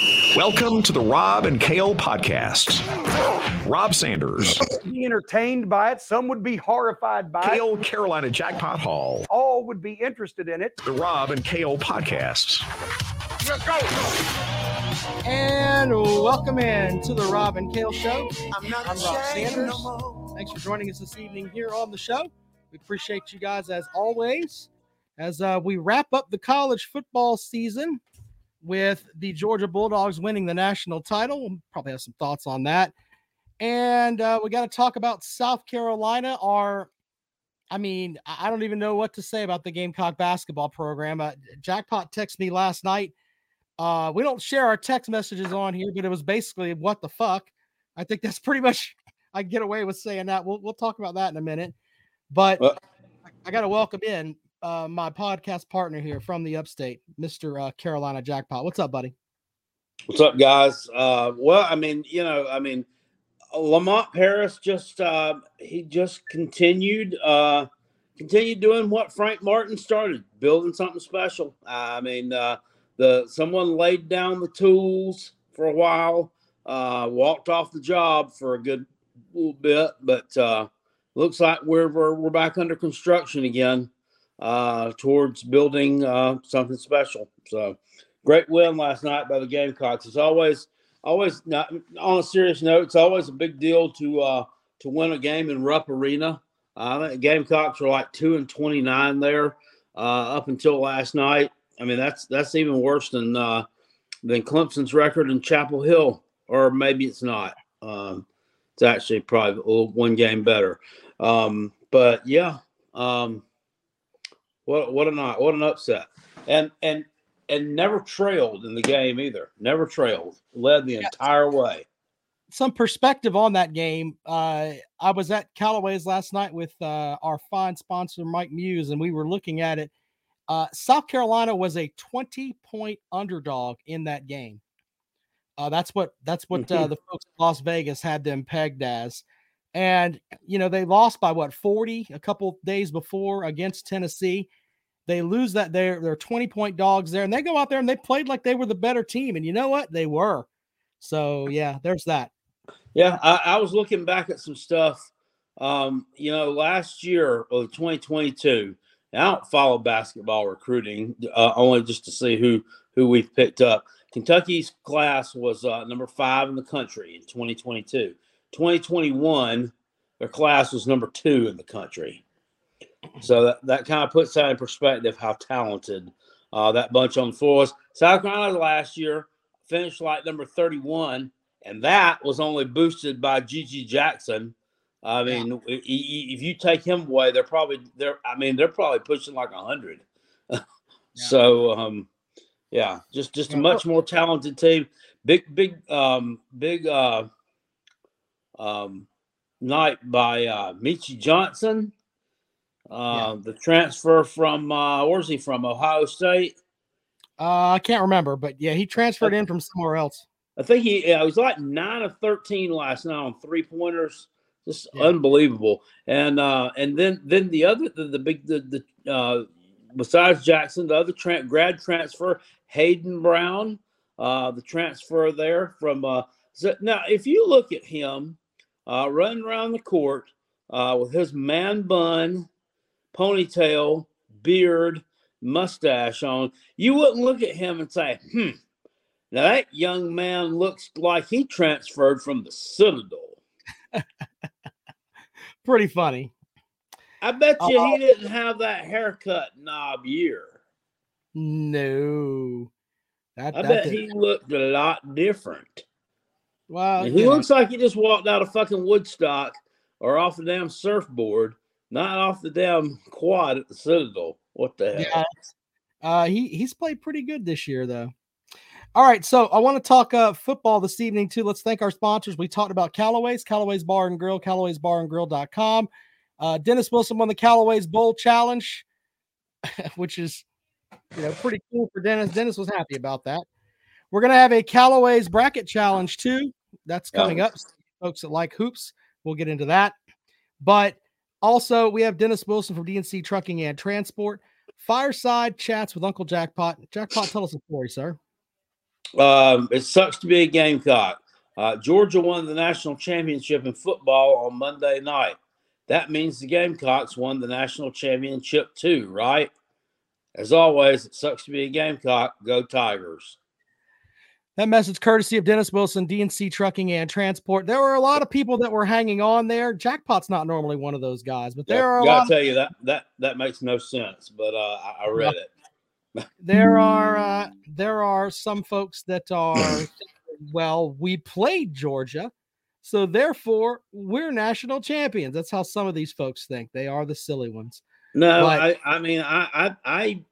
Welcome to the Rob and Kale podcast. Rob Sanders, be entertained by it. Some would be horrified by it. Kale Carolina Jackpot Hall. All would be interested in it. The Rob and Kale podcasts. And welcome in to the Rob and Kale Show. I'm not I'm Rob Sanders. Thanks for joining us this evening here on the show. We appreciate you guys as always. As uh, we wrap up the college football season with the Georgia Bulldogs winning the national title, we'll probably have some thoughts on that. And uh, we got to talk about South Carolina. Our, I mean, I don't even know what to say about the Gamecock basketball program. Uh, Jackpot texted me last night. Uh, we don't share our text messages on here, but it was basically what the fuck. I think that's pretty much I get away with saying that. We'll we'll talk about that in a minute. But Well- I, I got to welcome in uh, my podcast partner here from the upstate, Mr. Uh, Carolina Jackpot. What's up, buddy? What's up, guys? Uh, well, I mean, you know, I mean, Lamont Paris just uh, he just continued uh, continued doing what Frank Martin started, building something special. I mean, uh, the someone laid down the tools for a while, uh, walked off the job for a good little bit, but uh, looks like we're we're, we're back under construction again uh, towards building uh, something special. So great win last night by the Gamecocks. It's always, always not on a serious note. It's always a big deal to uh, to win a game in Rupp Arena. Uh, Gamecocks are like two and twenty nine there uh, up until last night. I mean that's that's even worse than uh, than Clemson's record in Chapel Hill, or maybe it's not. Um, it's actually probably one game better. Um, but yeah, um, what what a night, what an upset, and and and never trailed in the game either. Never trailed, led the entire way. Some perspective on that game. Uh, I was at Callaway's last night with uh, our fine sponsor, Mike Muse, and we were looking at it. Uh, South Carolina was a 20 point underdog in that game. Uh, that's what that's what uh, the folks in Las Vegas had them pegged as, and you know they lost by what 40 a couple days before against Tennessee. They lose that they're they're 20 point dogs there, and they go out there and they played like they were the better team, and you know what they were. So yeah, there's that. Yeah, I, I was looking back at some stuff. Um, you know, last year of 2022. I don't follow basketball recruiting uh, only just to see who who we've picked up. Kentucky's class was uh, number five in the country in 2022. 2021, their class was number two in the country. So that, that kind of puts that in perspective how talented uh, that bunch on the floor was. South Carolina last year finished like number 31, and that was only boosted by GG Jackson. I mean, i- if you take him away, they're probably they're. I mean, they're probably pushing like a hundred. So, um, yeah, just just a much more talented team. Big, big, um, big uh, um, night by uh, Meechie Johnson. Uh, The transfer from uh, where's he from? Ohio State. Uh, I can't remember, but yeah, he transferred in from somewhere else. I think he yeah, he was like nine of thirteen last night on three pointers. Just Yeah. unbelievable. And uh and then then the other the, the big the the uh besides Jackson, the other tran grad transfer, Hayden Brown, uh the transfer there from uh so now if you look at him uh running around the court uh with his man bun, ponytail, beard, mustache on, you wouldn't look at him and say, hmm, now that young man looks like he transferred from the Citadel. Pretty funny. I bet you Oh. he didn't have that haircut knob year. No, that, I that bet did- he looked a lot different. Well, And he know, looks like he just walked out of fucking Woodstock or off the damn surfboard, not off the damn quad at the Citadel. What the hell? Yeah, uh, he he's played pretty good this year, though. All right, so I want to talk uh, football this evening too. Let's thank our sponsors. We talked about Callaway's, Callaway's Bar and Grill, Callaway's Bar and Grill.com. Uh, Dennis Wilson won the Callaway's Bowl Challenge, which is you know pretty cool for Dennis. Dennis was happy about that. We're gonna have a Callaway's Bracket Challenge too. That's coming up. Folks that like hoops, we'll get into that. But also, we have Dennis Wilson from DNC Trucking and Transport. Fireside chats with Uncle Jackpot. Jackpot, tell us a story, sir. Um, it sucks to be a Gamecock. Uh, Georgia won the national championship in football on Monday night. That means the Gamecocks won the national championship too, right? As always, it sucks to be a Gamecock. Go Tigers. That message courtesy of Dennis Wilson, DNC Trucking and Transport. There were a lot of people that were hanging on there. Jackpot's not normally one of those guys, but there yeah, are. Gotta tell you that that that makes no sense, but uh, I, I read it. there are uh, there are some folks that are well, we played Georgia, so therefore we're national champions. That's how some of these folks think. They are the silly ones. No, but, I, I mean, I, I, I,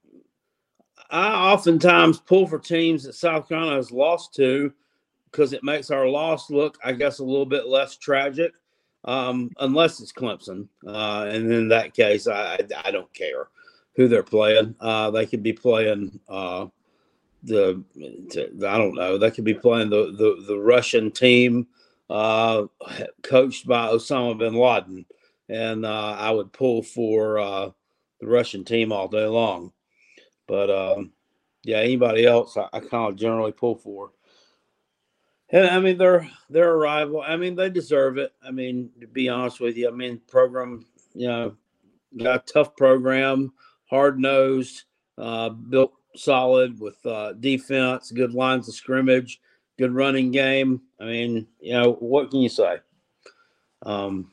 I oftentimes pull for teams that South Carolina has lost to because it makes our loss look, I guess, a little bit less tragic, um, unless it's Clemson. Uh, and in that case, I, I, don't care who they're playing. Uh, they could be playing uh, the, I don't know, they could be playing the the, the Russian team uh, coached by Osama bin Laden, and uh, I would pull for uh, the Russian team all day long. But um, yeah, anybody else, I, I kind of generally pull for. And I mean, they're they're a rival. I mean, they deserve it. I mean, to be honest with you, I mean, program, you know, got a tough program, hard nosed, uh, built solid with uh, defense, good lines of scrimmage, good running game. I mean, you know, what can you say? Um,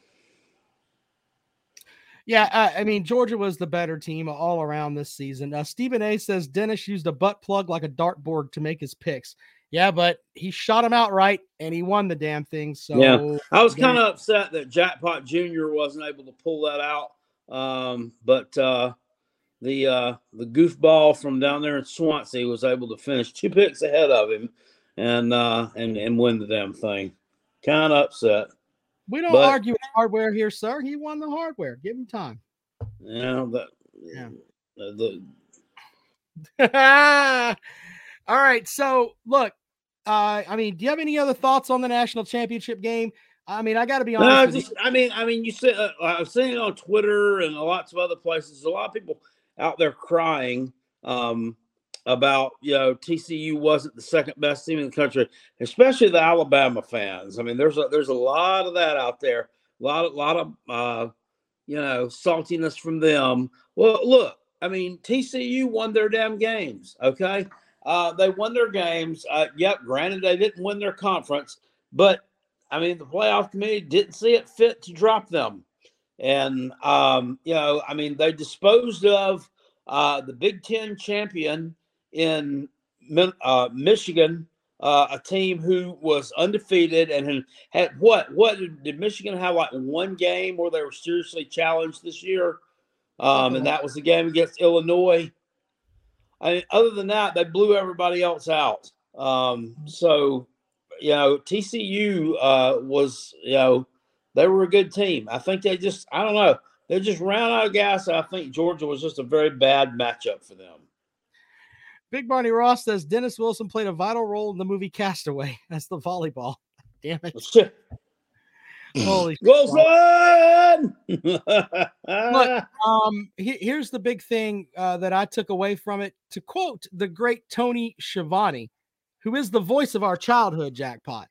yeah, I, I, mean Georgia was the better team all around this season. Uh, Stephen A says Dennis used a butt plug like a dartboard to make his picks. Yeah, but he shot him out right and he won the damn thing. So yeah, I was kind of upset that Jackpot Jr. wasn't able to pull that out. Um, but uh, the uh, the goofball from down there in Swansea was able to finish two picks ahead of him and uh, and and win the damn thing. Kind of upset. We don't but, argue with hardware here, sir. He won the hardware. Give him time. Yeah, that, yeah. The, All right. So look, uh, I mean, do you have any other thoughts on the national championship game? I mean, I got to be honest. No, just, I mean, I mean, you see, uh, I've seen it on Twitter and lots of other places. A lot of people out there crying um, about you know TCU wasn't the second best team in the country, especially the Alabama fans. I mean, there's a there's a lot of that out there. A lot, a lot of uh, you know saltiness from them. Well, look, I mean, TCU won their damn games. Okay, uh, they won their games. Uh, yep, granted they didn't win their conference, but I mean the playoff committee didn't see it fit to drop them. And um, you know, I mean, they disposed of uh, the Big Ten champion in uh, Michigan, uh, a team who was undefeated and had what? What did Michigan have like one game where they were seriously challenged this year? Um, and that was the game against Illinois. I mean, other than that, they blew everybody else out. Um, so, you know, TCU uh, was, you know, they were a good team. I think they just, I don't know, they just ran out of gas. I think Georgia was just a very bad matchup for them. Big Barney Ross says Dennis Wilson played a vital role in the movie Castaway. That's the volleyball. Damn it. Holy Wilson! Look, um, he, here's the big thing uh, that I took away from it. To quote the great Tony Schiavone, who is the voice of our childhood jackpot,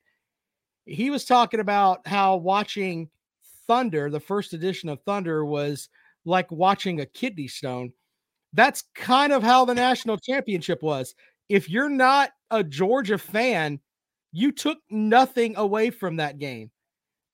he was talking about how watching Thunder, the first edition of Thunder, was like watching a kidney stone. That's kind of how the national championship was. If you're not a Georgia fan, you took nothing away from that game.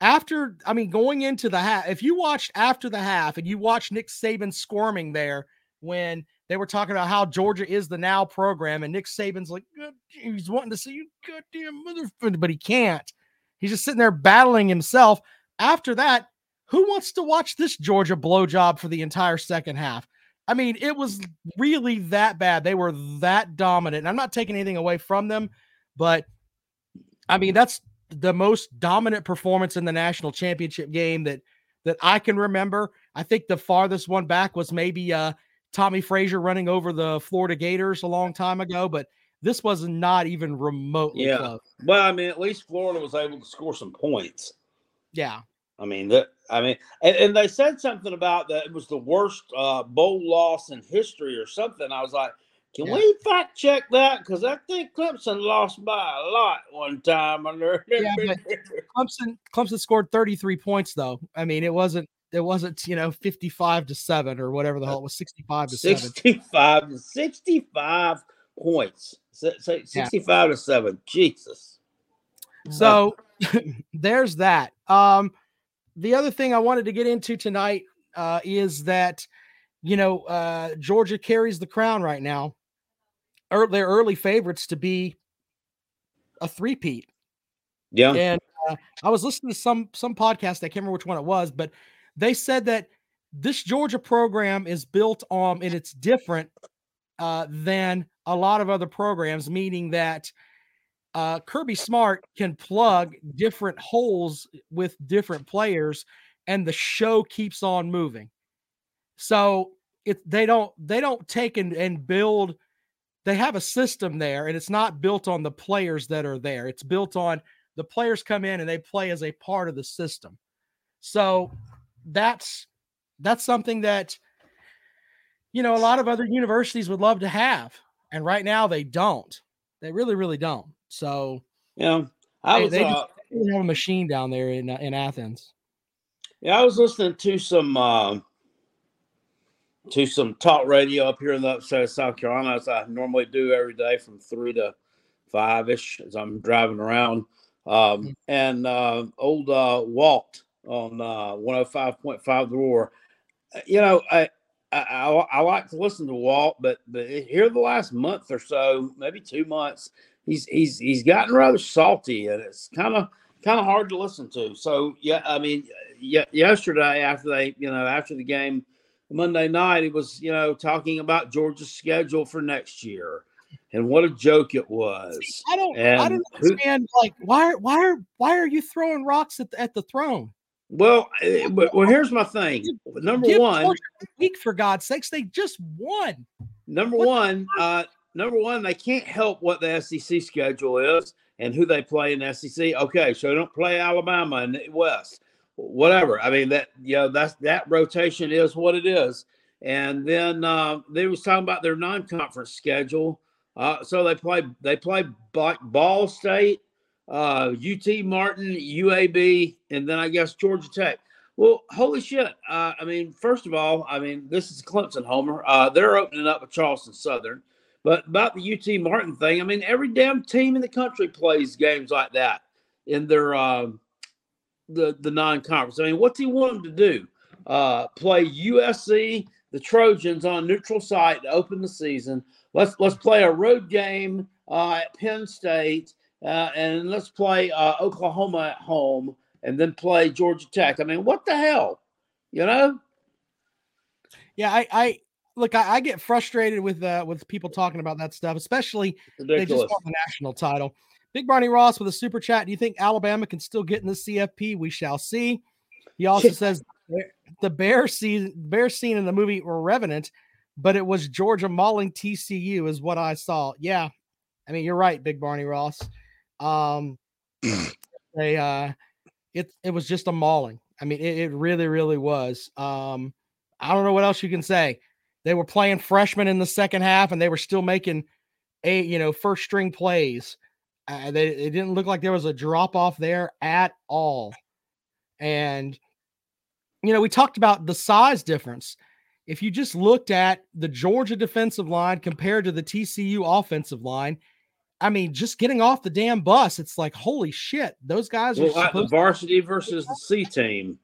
After, I mean, going into the half, if you watched after the half and you watched Nick Saban squirming there when they were talking about how Georgia is the now program, and Nick Saban's like, he's wanting to see you, goddamn motherfucker, but he can't. He's just sitting there battling himself. After that, who wants to watch this Georgia blowjob for the entire second half? I mean, it was really that bad. They were that dominant. And I'm not taking anything away from them, but I mean, that's the most dominant performance in the national championship game that that I can remember. I think the farthest one back was maybe uh Tommie Frazier running over the Florida Gators a long time ago, but this was not even remotely yeah. close. Well, I mean, at least Florida was able to score some points. Yeah. I mean that. I mean, and, and, they said something about that it was the worst uh, bowl loss in history or something. I was like, Can Yeah. we fact check that? Because I think Clemson lost by a lot one time. Under Yeah, Clemson Clemson scored 33 points though. I mean, it wasn't it wasn't, you know, 55 to 7 or whatever the hell it was 65 to 65 to 65 points. Say, say 65 to 7. Jesus. So there's that. Um, the other thing I wanted to get into tonight uh, is that you know uh, Georgia carries the crown right now. Or they're early favorites to be a three-peat. Yeah. And uh, I was listening to some some podcast. I can't remember which one it was, but they said that this Georgia program is built on and it's different uh, than a lot of other programs, meaning that uh, Kirby Smart can plug different holes with different players, and the show keeps on moving. So it they don't they don't take and, and build. They have a system there, and it's not built on the players that are there. It's built on the players come in and they play as a part of the system. So that's that's something that you know a lot of other universities would love to have, and right now they don't. They really, really don't. So Yeah. I was they uh, just- have a machine down there in uh, in Athens. Yeah, I was listening to some uh, to some talk radio up here in the upstate of South Carolina, as I normally do every day from three to five ish as I'm driving around. Um, and uh, old uh, Walt on uh, 105.5 The Roar. Uh, You know, I, I I I like to listen to Walt, but but here the last month or so, maybe two months, he's he's he's gotten rather salty, and it's kind of kind of hard to listen to. So yeah, I mean, ye- yesterday after they, you know, after the game Monday night, he was, you know, talking about Georgia's schedule for next year and what a joke it was. I don't I And don't who- like why why are why are you throwing rocks at the, at the throne? Well, eh, but- well, here's my thing. Number Give one, week for God's sakes. They just won. number what one, uh, number one, they can't help what the SEC schedule is and who they play in the SEC. Okay, so they don't play Alabama the West, whatever. I mean that, you know, that's that rotation is what it is. And then uh, they was talking about their non-conference schedule. Uh, so they play they play Ba- Ball State, uh, UT Martin, UAB, and then I guess Georgia Tech. Well, holy shit! Uh, I mean, first of all, I mean this is Clemson homer. Uh, they're opening up with Charleston Southern, but about the UT Martin thing, I mean every damn team in the country plays games like that in their um the the non-conference. I mean, what's he want them to do? Uh, play USC, the Trojans on neutral site to open the season. Let's let's play a road game uh, at Penn State, uh, and let's play uh, Oklahoma at home, and then play Georgia Tech. I mean, what the hell? You know? Yeah, I, I look, I, I get frustrated with uh with people talking about that stuff, especially they just won the national title. Big Barney Ross with a super chat. Do you think Alabama can still get in the CFP? We shall see. He also says the bear scene, bear scene in the movie were Revenant, but it was Georgia mauling TCU, is what I saw. Yeah, I mean you're right, Big Barney Ross. Um, they uh, it it was just a mauling. I mean, it, it really, really was. Um, I don't know what else you can say. They were playing freshmen in the second half, and they were still making a you know first string plays. Uh, they it didn't look like there was a drop off there at all. And you know, we talked about the size difference. If you just looked at the Georgia defensive line compared to the TCU offensive line, I mean, just getting off the damn bus, it's like holy shit, those guys are Well, like the varsity versus the C team.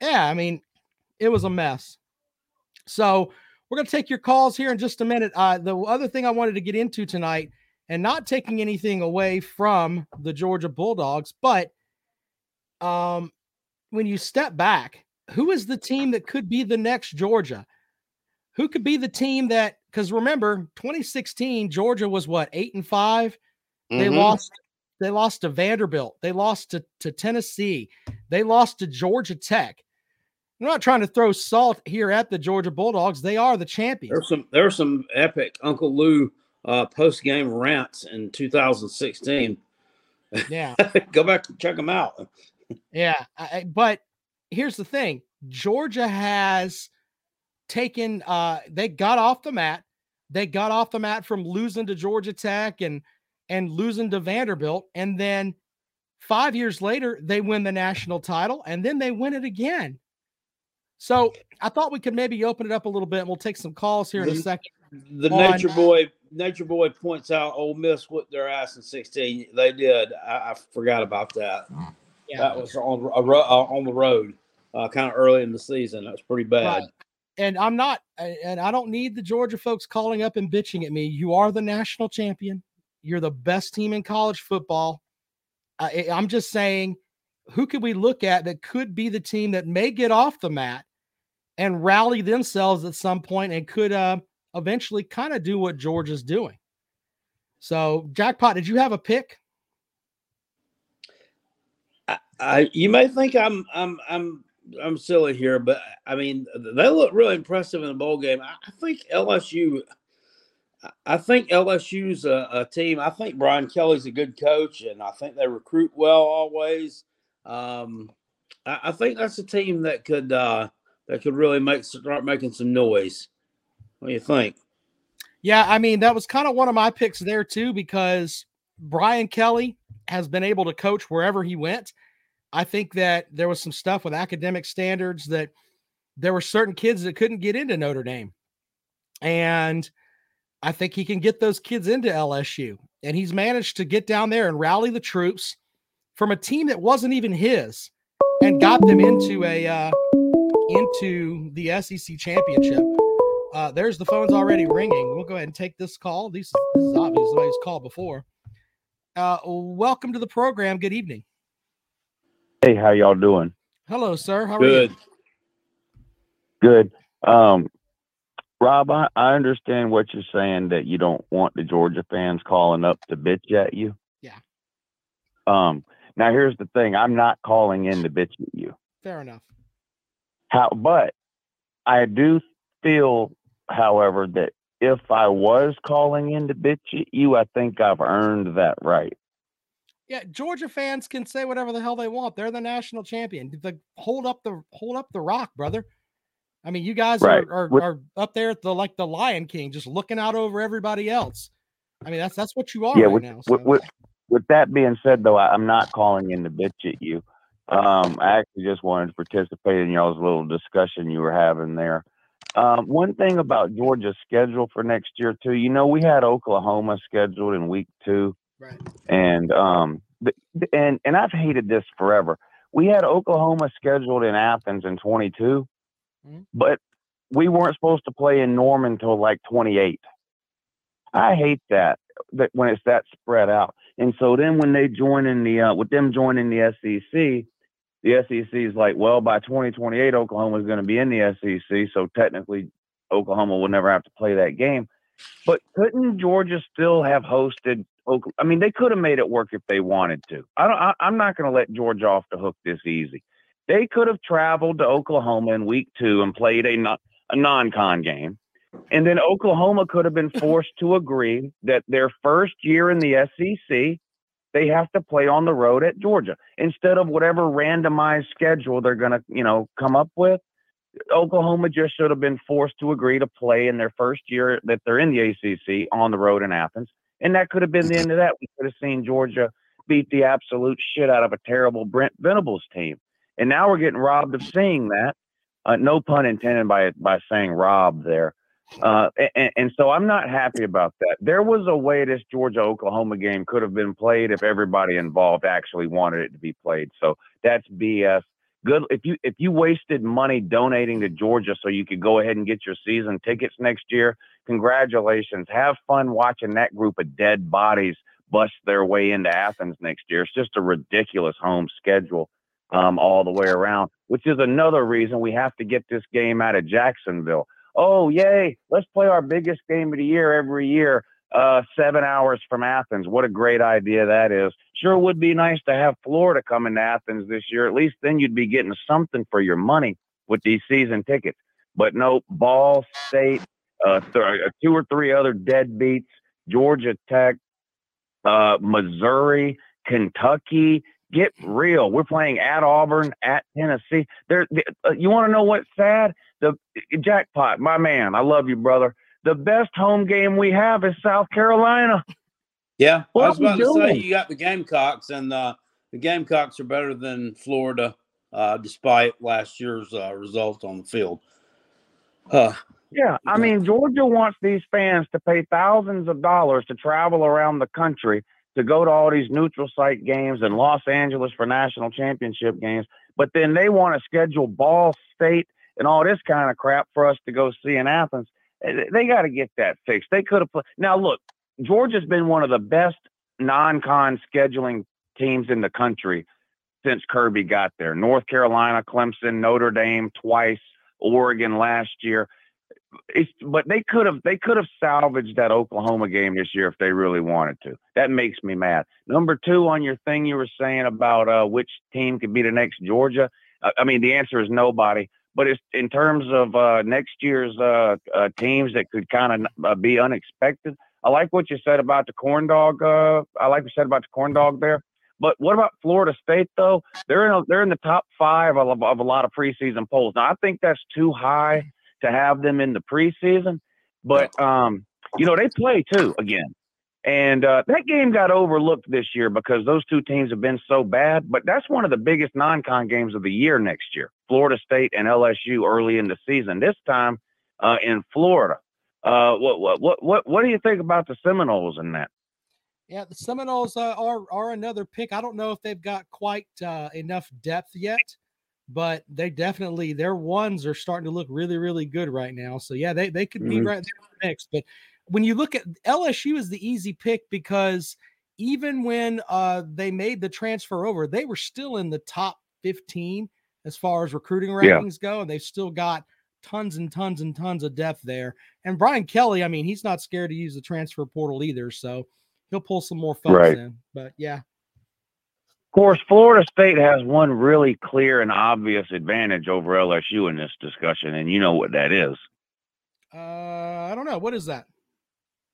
yeah, I mean, it was a mess. So we're going to take your calls here in just a minute. Uh, the other thing I wanted to get into tonight, and not taking anything away from the Georgia Bulldogs, but um, when you step back, who is the team that could be the next Georgia? Who could be the team that? Because remember, 2016 Georgia was what eight and five. They Mhm. lost. They lost to Vanderbilt. They lost to, to Tennessee. They lost to Georgia Tech. I'm not trying to throw salt here at the Georgia Bulldogs. They are the champions. There's some there were some epic Uncle Lou uh, post game rants in 2016. Yeah, Go back and check them out. yeah. I- but here's the thing: Georgia has taken. Uh, they got off the mat. they got off the mat from losing to Georgia Tech and and losing to Vanderbilt, and then five years later they win the national title, and then they win it again. So I thought we could maybe open it up a little bit, and we'll take some calls here in a second. The on, Nature Boy, Nature Boy points out Ole Miss whipped their ass in sixteen. They did. I, I forgot about that. Yeah. That was on uh, on the road, uh, kind of early in the season. That was pretty bad. Right and I'm not, and I don't need the Georgia folks calling up and bitching at me. You are the national champion. You're the best team in college football. I, I'm just saying, who could we look at that could be the team that may get off the mat and rally themselves at some point and could uh, eventually kind of do what George is doing? So, jackpot, did you have a pick? I, I you may think I'm I'm I'm I'm silly here, but I mean they look really impressive in the bowl game. I, think LSU. I think LSU's a, a, team. I think Brian Kelly's a good coach, and I think they recruit well always. Um, I, I, think that's a team that could uh, that could really make start making some noise. What do you think? Yeah, I mean that was kind of one of my picks there too because Brian Kelly has been able to coach wherever he went. I think that there was some stuff with academic standards that there were certain kids that couldn't get into Notre Dame. And I think he can get those kids into LSU. And he's managed to get down there and rally the troops from a team that wasn't even his and got them into a uh, into the SEC championship. Uh, there's the phone's already ringing. We'll go ahead and take this call. This, this is obvious somebody's called before. Uh, welcome to the program. Good evening. Hey, how y'all doing? Hello, sir. How Good. are you? Good. Um, Rob, I, I understand what you're saying that you don't want the Georgia fans calling up to bitch at you. Yeah. Um, now here's the thing: I'm not calling in to bitch at you. Fair enough. How, but I do feel, however, that if I was calling in to bitch at you, I think I've earned that right. Yeah, Georgia fans can say whatever the hell they want. They're the national champion. The hold up the hold up the rock, brother. I mean, you guys right. are, are, are up there at the like the Lion King, just looking out over everybody else. I mean, that's that's what you are yeah, right with, now. So. With, with, with, that being said, though, I, am not calling in to bitch at you. Um, I actually just wanted to participate in y'all's little discussion you were having there. Um, one thing about Georgia's schedule for next year too, you know, we had Oklahoma scheduled in week two. Right. And um, and and I've hated this forever. We had Oklahoma scheduled in Athens in 22, mm-hmm. but we weren't supposed to play in Norman until like 28. I hate that that when it's that spread out. And so then when they join in the uh, with them joining the SEC, the SEC is like, well, by 2028, Oklahoma is going to be in the SEC, so technically Oklahoma will never have to play that game. But couldn't Georgia still have hosted Oklahoma. I mean, they could have made it work if they wanted to. I don't. I, I'm not going to let Georgia off the hook this easy. They could have traveled to Oklahoma in week two and played a, a non-con game, and then Oklahoma could have been forced to agree that their first year in the SEC, they have to play on the road at Georgia instead of whatever randomized schedule they're going to, you know, come up with. Oklahoma just should have been forced to agree to play in their first year that they're in the ACC on the road in Athens and that could have been the end of that. We could have seen Georgia beat the absolute shit out of a terrible Brent Venables team. And now we're getting robbed of seeing that. Uh, no pun intended by by saying robbed there. Uh, and, and, so I'm not happy about that. There was a way this Georgia Oklahoma game could have been played if everybody involved actually wanted it to be played. So that's BS. Good if you if you wasted money donating to Georgia so you could go ahead and get your season tickets next year, congratulations. Have fun watching that group of dead bodies bust their way into Athens next year. It's just a ridiculous home schedule um, all the way around, which is another reason we have to get this game out of Jacksonville. Oh, yay. Let's play our biggest game of the year every year, uh, seven hours from Athens. What a great idea that is. Sure would be nice to have Florida come into Athens this year. At least then you'd be getting something for your money with these season tickets. But no, Ball State, uh, th- uh, two or three other deadbeats, Georgia Tech, uh, Missouri, Kentucky. Get real. We're playing at Auburn, at Tennessee. There, uh, you want to know what's sad? The jackpot, my man. I love you, brother. the best home game we have is South Carolina. Yeah, What I was about to say you got the Gamecocks, and uh, the Gamecocks are better than Florida, uh, despite last year's uh, result on the field. Uh, Yeah, I mean, Georgia wants these fans to pay thousands of dollars to travel around the country to go to all these neutral site games in Los Angeles for national championship games, but then they want to schedule Ball State and all this kind of crap for us to go see in Athens. Eh, They got to get that fixed. They could have put now. Look, Georgia's been one of the best non-con scheduling teams in the country since Kirby got there. North Carolina, Clemson, Notre Dame twice, Oregon last year it's but they could have they could have salvaged that Oklahoma game this year if they really wanted to. That makes me mad. Number two on your thing you were saying about uh, which team could be the next Georgia. I, I mean the answer is nobody. But it's in terms of uh, next year's uh, uh, teams that could kind of uh, be unexpected. I like what you said about the corn dog. Uh, I like what you said about the corn dog there. But what about Florida State though? They're in a, they're in the top five of, of a lot of preseason polls. Now I think that's too high to have them in the preseason. But um, you know, they play too again. And uh, that game got overlooked this year because those two teams have been so bad. But that's one of the biggest non-con games of the year next year. Florida State and LSU early in the season. This time uh, in Florida. Uh, what, what what what what do you think about the Seminoles in that? Yeah, the Seminoles uh, are are another pick. I don't know if they've got quite uh, enough depth yet, but they definitely their ones are starting to look really really good right now. So yeah, they they could be Mhm. right there mix. But when you look at LSU is the easy pick because even when uh, they made the transfer over, they were still in the top fifteen as far as recruiting Yeah. rankings go, and they've still got tons and tons and tons of depth there. And Brian Kelly, I mean, he's not scared to use the transfer portal either, so he'll pull some more folks Right. in. But yeah, Of course, Florida State has one really clear and obvious advantage over LSU in this discussion, and you know what that is. uh, I don't know. What is that?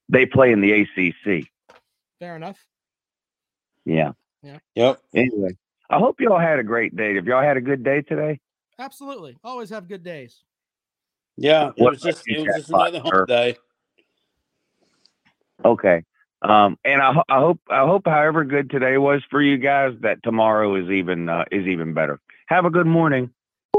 They play in the ACC. Fair enough. Yeah. Yeah. Yep. Anyway, I hope y'all had a great day. Have y'all had a good day today? Absolutely. Always have good days. Yeah, it What was just it was just another sir? hump day. Okay. Um, and I, I hope I hope however good today was for you guys that tomorrow is even uh, is even better. Have a good morning.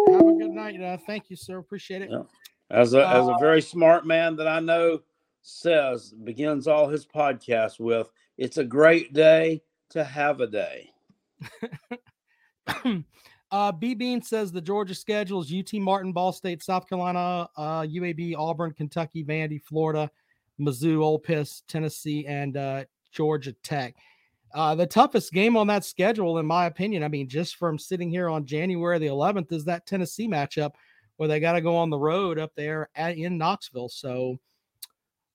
Have a good night. Uh, thank you, sir. Appreciate it. Yeah. As a as a Uh, very smart man that I know says begins all his podcasts with, "It's a great day to have a day." uh, B Bean says the Georgia schedule is UT Martin, Ball State, South Carolina, uh, UAB, Auburn, Kentucky, Vandy, Florida, Mizzou, Ole Miss, Tennessee, and uh, Georgia Tech. Uh, the toughest game on that schedule, in my opinion, I mean, just from sitting here on January the 11th, is that Tennessee matchup where they got to go on the road up there at, in Knoxville. So,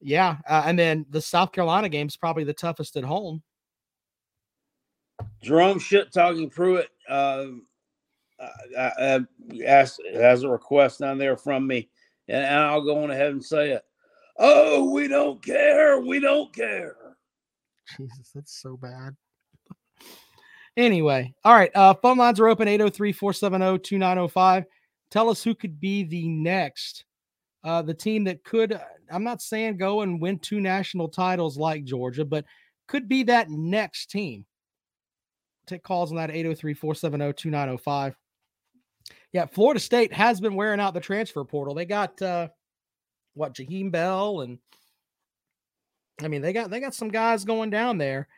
yeah, uh, and then the South Carolina game is probably the toughest at home. Jerome shit talking Pruitt um, uh, uh, asked has a request down there from me, and, and I'll go on ahead and say it. Oh, we don't care. We don't care. Jesus, that's so bad. anyway, all right. Uh, phone lines are open 803 470 2905. Tell us who could be the next, uh, the team that could, I'm not saying go and win two national titles like Georgia, but could be that next team. Take calls on that 803 470 2905. Yeah, Florida State has been wearing out the transfer portal. They got, uh, what, Jaheim Bell and I mean, they got they got some guys going down there.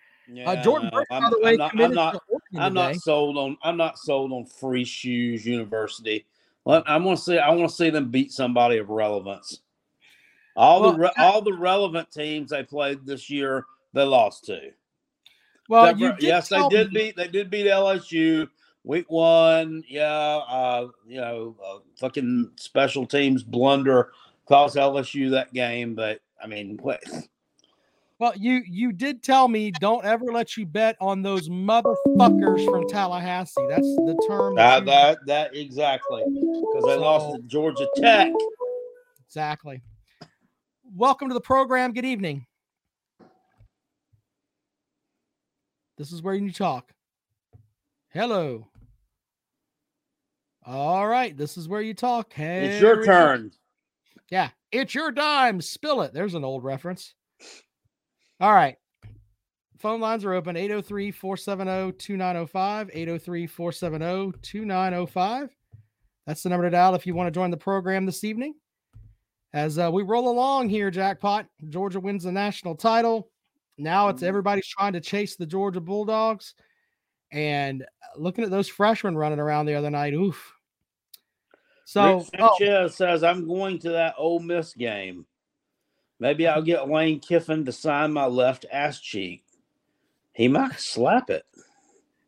Uh, Jordan no, Burke, by I'm- the way, I'm not- I'm not- I'm not sold on. I'm not sold on Free Shoes University. Well, I want to see. I want to see them beat somebody of relevance. All Well, the re- all the relevant teams they played this year, they lost to. Well, Except you did yes, they did me- beat. They did beat LSU week one. Yeah, uh, you know, uh, fucking special teams blunder cost LSU that game. But I mean, what? Well, you you did tell me don't ever let you bet on those motherfuckers from Tallahassee. That's the term. That that that exactly because they lost to Georgia Tech. exactly. Welcome to the program. Good evening. This is where you talk. Hello. All right, this is where you talk. Hey. It's your turn. Yeah, it's your dime. Spill it. There's an old reference. All right. Phone lines are open 803 470 2905. 803 470 2905. That's the number to dial if you want to join the program this evening. As uh, we roll along here, Jackpot, Georgia wins the national title. Now it's everybody's trying to chase the Georgia Bulldogs. And uh, looking at those freshmen running around the other night, oof. So Rick Sanchez oh, says, I'm going to that Ole Miss game. Maybe I'll get Lane Kiffin to sign my left ass cheek. He might slap it.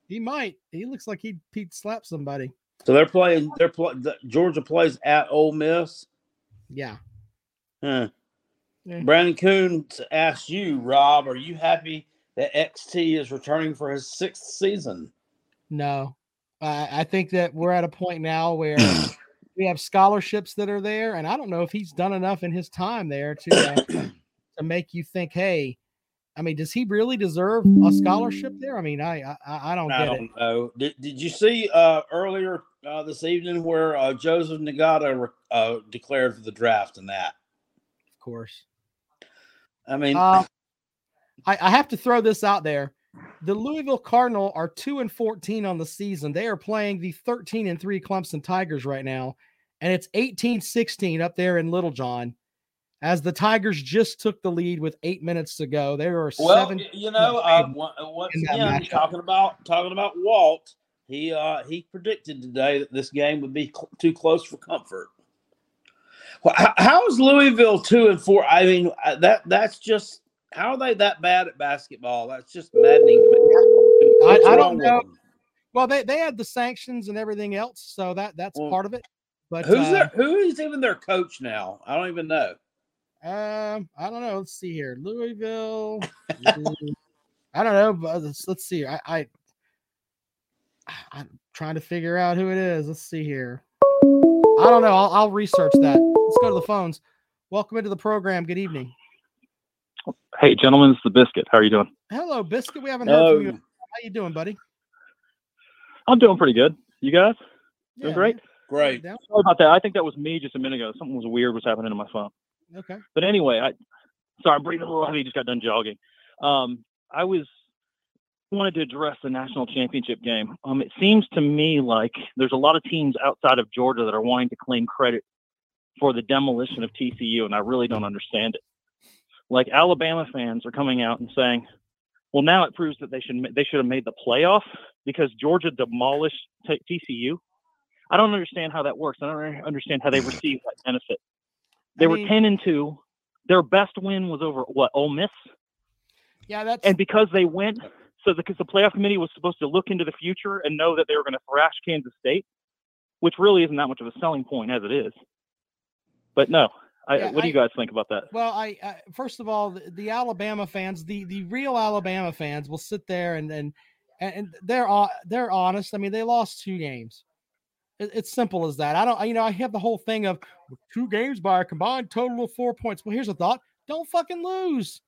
He might. He looks like he'd, he'd slap somebody. So they're playing. They're play, the, Georgia plays at Ole Miss. Yeah. Huh. Yeah. Brandon Coons asked you, Rob, are you happy that XT is returning for his sixth season? No, uh, I think that we're at a point now where we have scholarships that are there, and I don't know if he's done enough in his time there to uh, to make you think, hey, I mean, does he really deserve a scholarship there? I mean, I I, I don't I get don't it. Know. Did, did you see uh, earlier uh, this evening where uh, Joseph Ngata uh, declared for the draft and that? Of course. I mean, uh, I, I have to throw this out there. The Louisville Cardinal are two and fourteen on the season. They are playing the thirteen and three Clemson Tigers right now, and it's 18-16 up there in Littlejohn as the Tigers just took the lead with eight minutes to go. There were well, seven. You know, uh, once again, talking about talking about Walt, he uh, he predicted today that this game would be cl- too close for comfort. Well, how is Louisville two and four? I mean, uh, that that's just how are they that bad at basketball? That's just maddening. I, I, don't know. Well, they, they had the sanctions and everything else, so that that's well, part of it. But who's uh, their who is even their coach now? I don't even know. Um, I don't know. Let's see here. Louisville. I don't know, but let's, let's see. I, I I'm trying to figure out who it is. Let's see here. I don't know. I'll, I'll research that. Let's go to the phones. Welcome into the program. Good evening. Hey, gentlemen, it's the Biscuit. How are you doing? Hello, Biscuit. We haven't heard from you. How you doing, buddy? I'm doing pretty good. You guys doing yeah, great? Great. Sorry about that. I think that was me just a minute ago. Something was weird was happening to my phone. Okay. But anyway, I sorry, I'm breathing a little heavy. Just got done jogging. Um, I was wanted to address the national championship game. Um, it seems to me like there's a lot of teams outside of Georgia that are wanting to claim credit for the demolition of TCU, and I really don't understand it. Like Alabama fans are coming out and saying, "Well, now it proves that they should they should have made the playoff because Georgia demolished t- TCU." I don't understand how that works. I don't understand how they receive that benefit. They I were ten and two. Their best win was over what Ole Miss. Yeah, that's and because they went, so because the playoff committee was supposed to look into the future and know that they were going to thrash Kansas State, which really isn't that much of a selling point as it is. But no, I, yeah, what do you guys think about that? Well, I, I first of all, the, the, Alabama fans, the the real Alabama fans, will sit there and and and they're they're honest. I mean, they lost two games. It's simple as that. I don't, you know, I have the whole thing of two games by a combined total of four points. Well, here's a thought: don't fucking lose.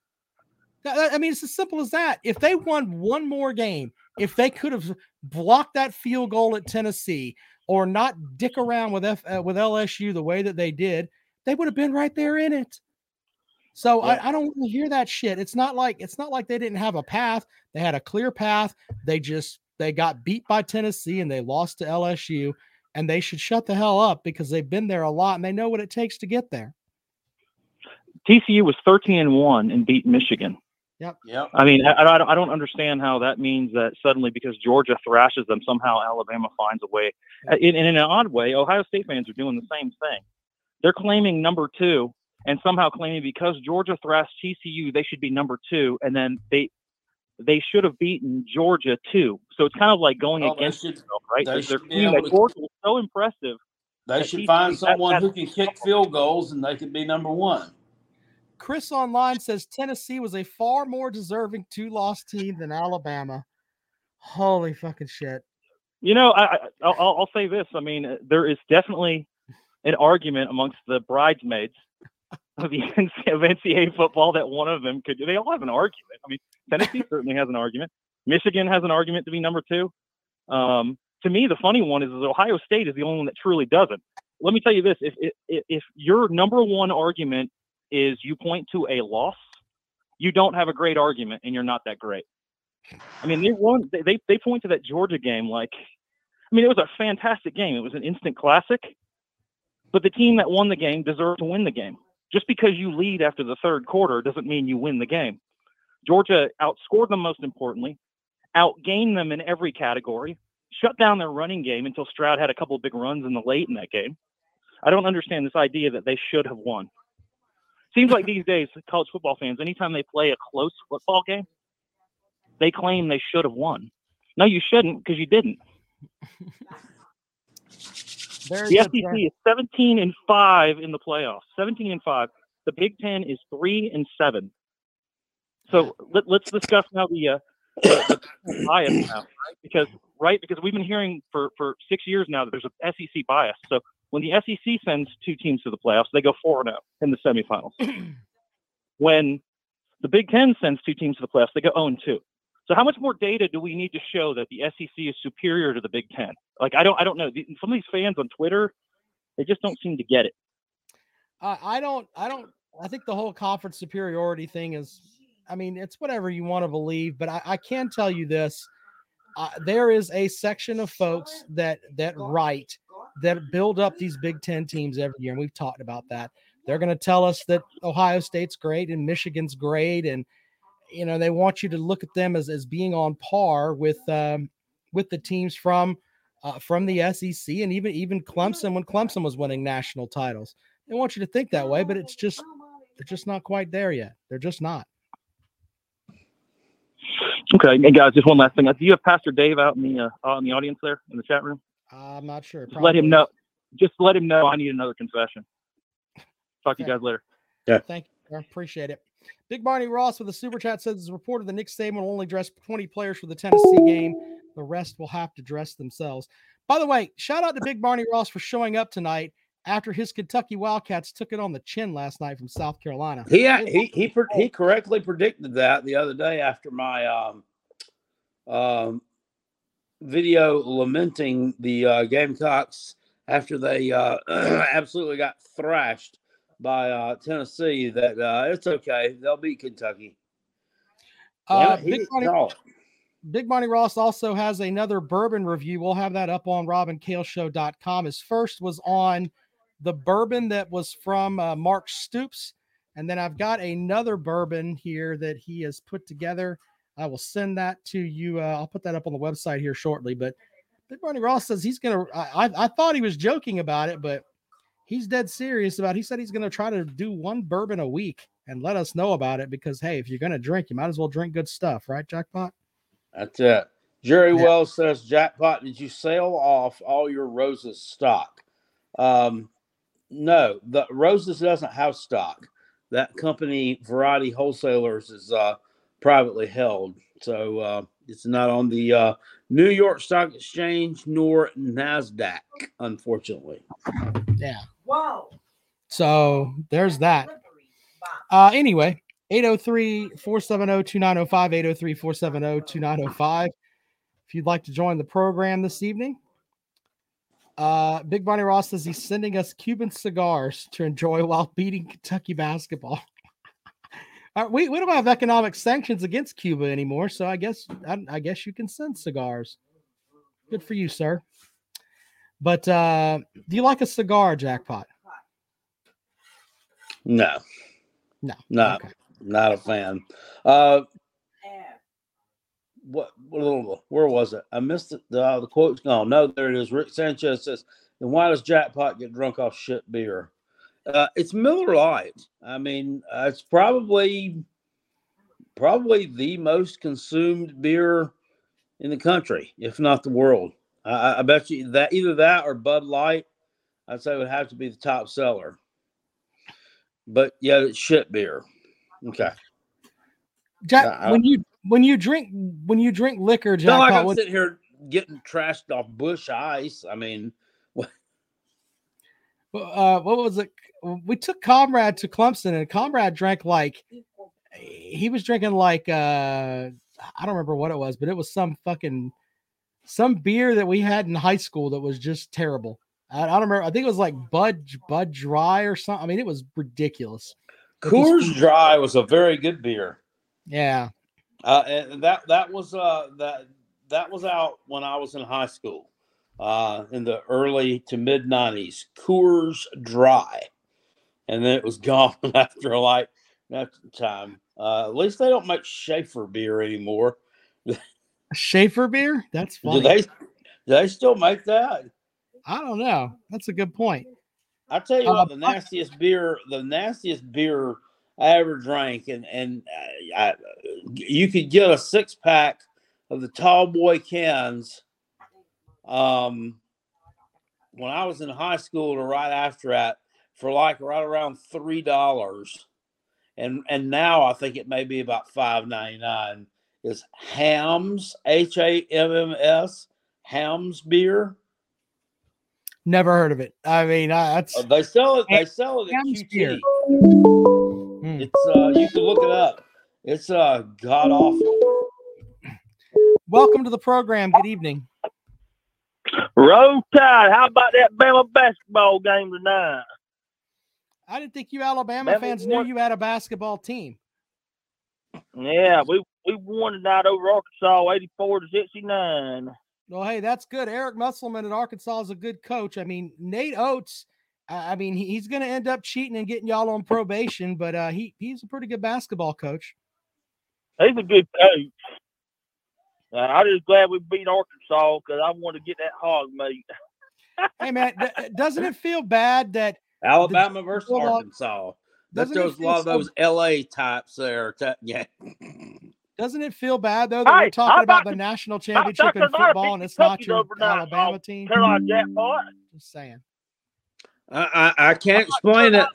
I mean, it's as simple as that. If they won one more game, if they could have blocked that field goal at Tennessee or not dick around with F, uh, with LSU the way that they did, they would have been right there in it. So yeah. I, I, don't want to hear that shit. It's not like it's not like they didn't have a path. They had a clear path. They just they got beat by Tennessee and they lost to LSU and they should shut the hell up because they've been there a lot and they know what it takes to get there. TCU was 13 and 1 and beat Michigan. Yep. Yep. I mean, I, I, don't understand how that means that suddenly because Georgia thrashes them, somehow Alabama finds a way. Uh, in, in an odd way, Ohio State fans are doing the same thing. They're claiming number two and somehow claiming because Georgia thrashed TCU, they should be number two. And then they they should have beaten Georgia too. So it's kind of like going oh, against should, themselves, right? They Their team at Georgia was so impressive. They should find someone who can kick field goals, and they could be number one. Chris online says Tennessee was a far more deserving two-loss team than Alabama. Holy fucking shit! You know, I, I will I'll say this. I mean, there is definitely an argument amongst the bridesmaids of the of NCAA football that one of them could. They all have an argument. I mean, Tennessee certainly has an argument. Michigan has an argument to be number two. Um, to me, the funny one is, is Ohio State is the only one that truly doesn't. let me tell you this: if, if if your number one argument is you point to a loss, you don't have a great argument, and you're not that great. I mean, they won. They they point to that Georgia game like, I mean, it was a fantastic game. It was an instant classic, but the team that won the game deserved to win the game. Just because you lead after the third quarter doesn't mean you win the game. Georgia outscored them most importantly, outgained them in every category, shut down their running game until Stroud had a couple of big runs in the late in that game. I don't understand this idea that they should have won. Seems like these days, college football fans, anytime they play a close football game, they claim they should have won. No, you shouldn't because you didn't. the SEC is 17 and 5 in the playoffs. 17 and 5. The Big Ten is 3 and 7. So let, us discuss now the, uh, the, the bias now, right? Because right, because we've been hearing for for six years now that there's a SEC bias. So when the SEC sends two teams to the playoffs, they go four and zero oh in the semifinals. when the Big Ten sends two teams to the playoffs, they go zero oh and two. So how much more data do we need to show that the SEC is superior to the Big Ten? Like I don't, I don't know. Some of these fans on Twitter, they just don't seem to get it. Uh, I don't, I don't. I think the whole conference superiority thing is, I mean, it's whatever you want to believe, but I, I can tell you this: uh, there is a section of folks that that write that build up these Big Ten teams every year, and we've talked about that. They're going to tell us that Ohio State's great and Michigan's great, and you know they want you to look at them as as being on par with um, with the teams from uh, from the SEC and even even Clemson when Clemson was winning national titles. They want you to think that way, but it's just they're just not quite there yet. They're just not. Okay, and guys, just one last thing. Do you have Pastor Dave out in the uh, in the audience there in the chat room? I'm not sure. Just let him know. Just let him know I need another confession. Talk to you guys later. Yeah. Thank you. I appreciate it. Big Barney Ross with a super chat says it's reported that Nick Saban will only dress 20 players for the Tennessee game. The rest will have to dress themselves. By the way, shout out to Big Barney Ross for showing up tonight after his Kentucky Wildcats took it on the chin last night from South Carolina. He he he he correctly predicted that the other day after my um, um, video lamenting the uh, Gamecocks after they uh, absolutely got thrashed by uh, Tennessee. That uh, it's okay; they'll beat Kentucky. Uh, Big, Money, Big Money Ross also has another bourbon review. We'll have that up on robandkaleshow.com. His first was on the bourbon that was from uh, Mark Stoops. And then I've got another bourbon here that he has put together. I will send that to you. Uh, I'll put that up on the website here shortly. But Big Money Ross says he's going to, I, I thought he was joking about it, but he's dead serious about it. He said he's going to try to do one bourbon a week and let us know about it because, hey, if you're going to drink, you might as well drink good stuff, right, Jackpot? That's it. Jerry yeah. Wells says, Jackpot, did you sell off all your roses stock? Um, no, the Roses doesn't have stock. That company, Variety Wholesalers, is uh, privately held, so uh, it's not on the uh, New York Stock Exchange nor Nasdaq, unfortunately. Yeah. Wow. So there's that. Uh, anyway, 803 470 2905, 803 470 2905. If you'd like to join the program this evening, uh, Big Barney Ross says he's sending us Cuban cigars to enjoy while beating Kentucky basketball. uh, we, we don't have economic sanctions against Cuba anymore, so I guess I, I, guess you can send cigars. Good for you, sir. But uh, do you like a cigar, Jackpot? No, no, no, okay. not a fan. Uh, what, where was it? I missed it. The, uh, the quote's gone. No, there it is. Rick Sanchez says, "Then why does Jackpot get drunk off shit beer?" Uh, it's Miller Lite. I mean, uh, it's probably probably the most consumed beer in the country, if not the world. I, I bet you that either that or Bud Light, I'd say would have to be the top seller. But yeah, it's shit beer. Okay. Jack, when you when you drink when you drink liquor, Jack, not like I'm what, sitting here getting trashed off Busch Ice. I mean, what? Uh, what was it? We took Comrade to Clemson, and Comrade drank like he was drinking like uh I don't remember what it was, but it was some fucking some beer that we had in high school that was just terrible. I, I don't remember. I think it was like Bud Bud Dry or something. I mean, it was ridiculous. Coors people- Dry was a very good beer. Yeah. Uh, and that that was uh, that that was out when I was in high school, uh, in the early to mid '90s. Coors Dry, and then it was gone after like after time. Uh, at least they don't make Schaefer beer anymore. Schaefer beer? That's funny. Do they? Do they still make that? I don't know. That's a good point. I tell you Uh, what, the nastiest beer, the nastiest beer I ever drank, and and uh, I, you could get a six pack of the tall boy cans. Um, when I was in high school or right after that, for like right around three dollars, and and now I think it may be about five ninety nine. Is Hamm's H A M M S Hamm's beer? Never heard of it. I mean, I, that's Uh, they sell it. They sell it at Hamm's beer. Hmm. It's uh, you can look it up. It's uh, god awful. welcome to the program. Good evening. Roll Tide. How about that Bama basketball game tonight? I didn't think you Alabama Bama fans knew you had a basketball team. Yeah, we we won tonight over Arkansas, eighty-four to sixty-nine. Well, hey, that's good. Eric Musselman at Arkansas is a good coach. I mean, Nate Oats. I I mean, he's going to end up cheating and getting y'all on probation, but uh, he he's a pretty good basketball coach. He's a good coach. Uh, I'm just glad we beat Arkansas because I want to get that hog meat. Hey, man, d- doesn't it feel bad that Alabama versus Arkansas. That Doesn't those a lot of so- those LA types there. ta- yeah. Doesn't it feel bad though that Hey, we're talking about about the the- national championship in football and it's not your the Alabama oh, team? Carolina jackpot. Just saying. I, I, I can't explain it,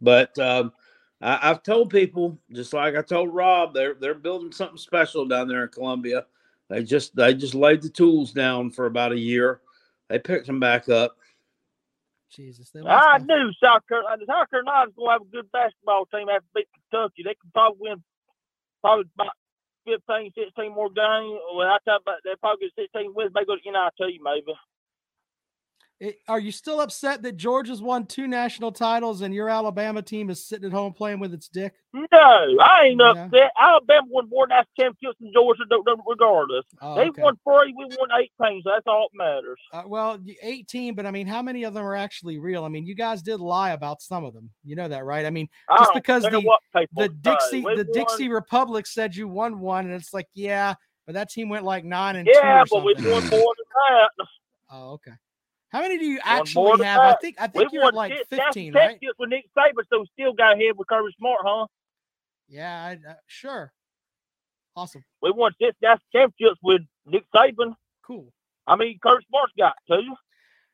but um, I, I've told people just like I told Rob, they're they're building something special down there in Columbia. They just they just laid the tools down for about a year. They picked them back up. Jesus, they I lost by- knew South Carolina. South Carolina's going to have a good basketball team after beat Kentucky. They can probably win probably about 15, 16 more games. Well, I talk about they probably get 16 wins. Maybe go to NIT, maybe. It- are you still upset that Georgia's won two national titles and your Alabama team is sitting at home playing with its dick? No, I ain't Yeah. upset. Alabama won more national championships than Georgia, regardless. Oh, they won three, we won 18, so that's all that matters. Uh, well, 18, but I mean, how many of them are actually real? I mean, you guys did lie about some of them. You know that, right? I mean, Just don't because the- the. Dixie, the won- Dixie Republic said you won one, and it's like, yeah, but that team went like nine and two. Yeah, but we won more than that. Oh, okay. How many do you actually have? I think I We think you're like six 15, national right? with Nick Saban, so we still got ahead with Kirby Smart, huh? Yeah, I, uh, sure. Awesome, We won six national championships with Nick Saban. cool. I mean, Kirby Smart's got two.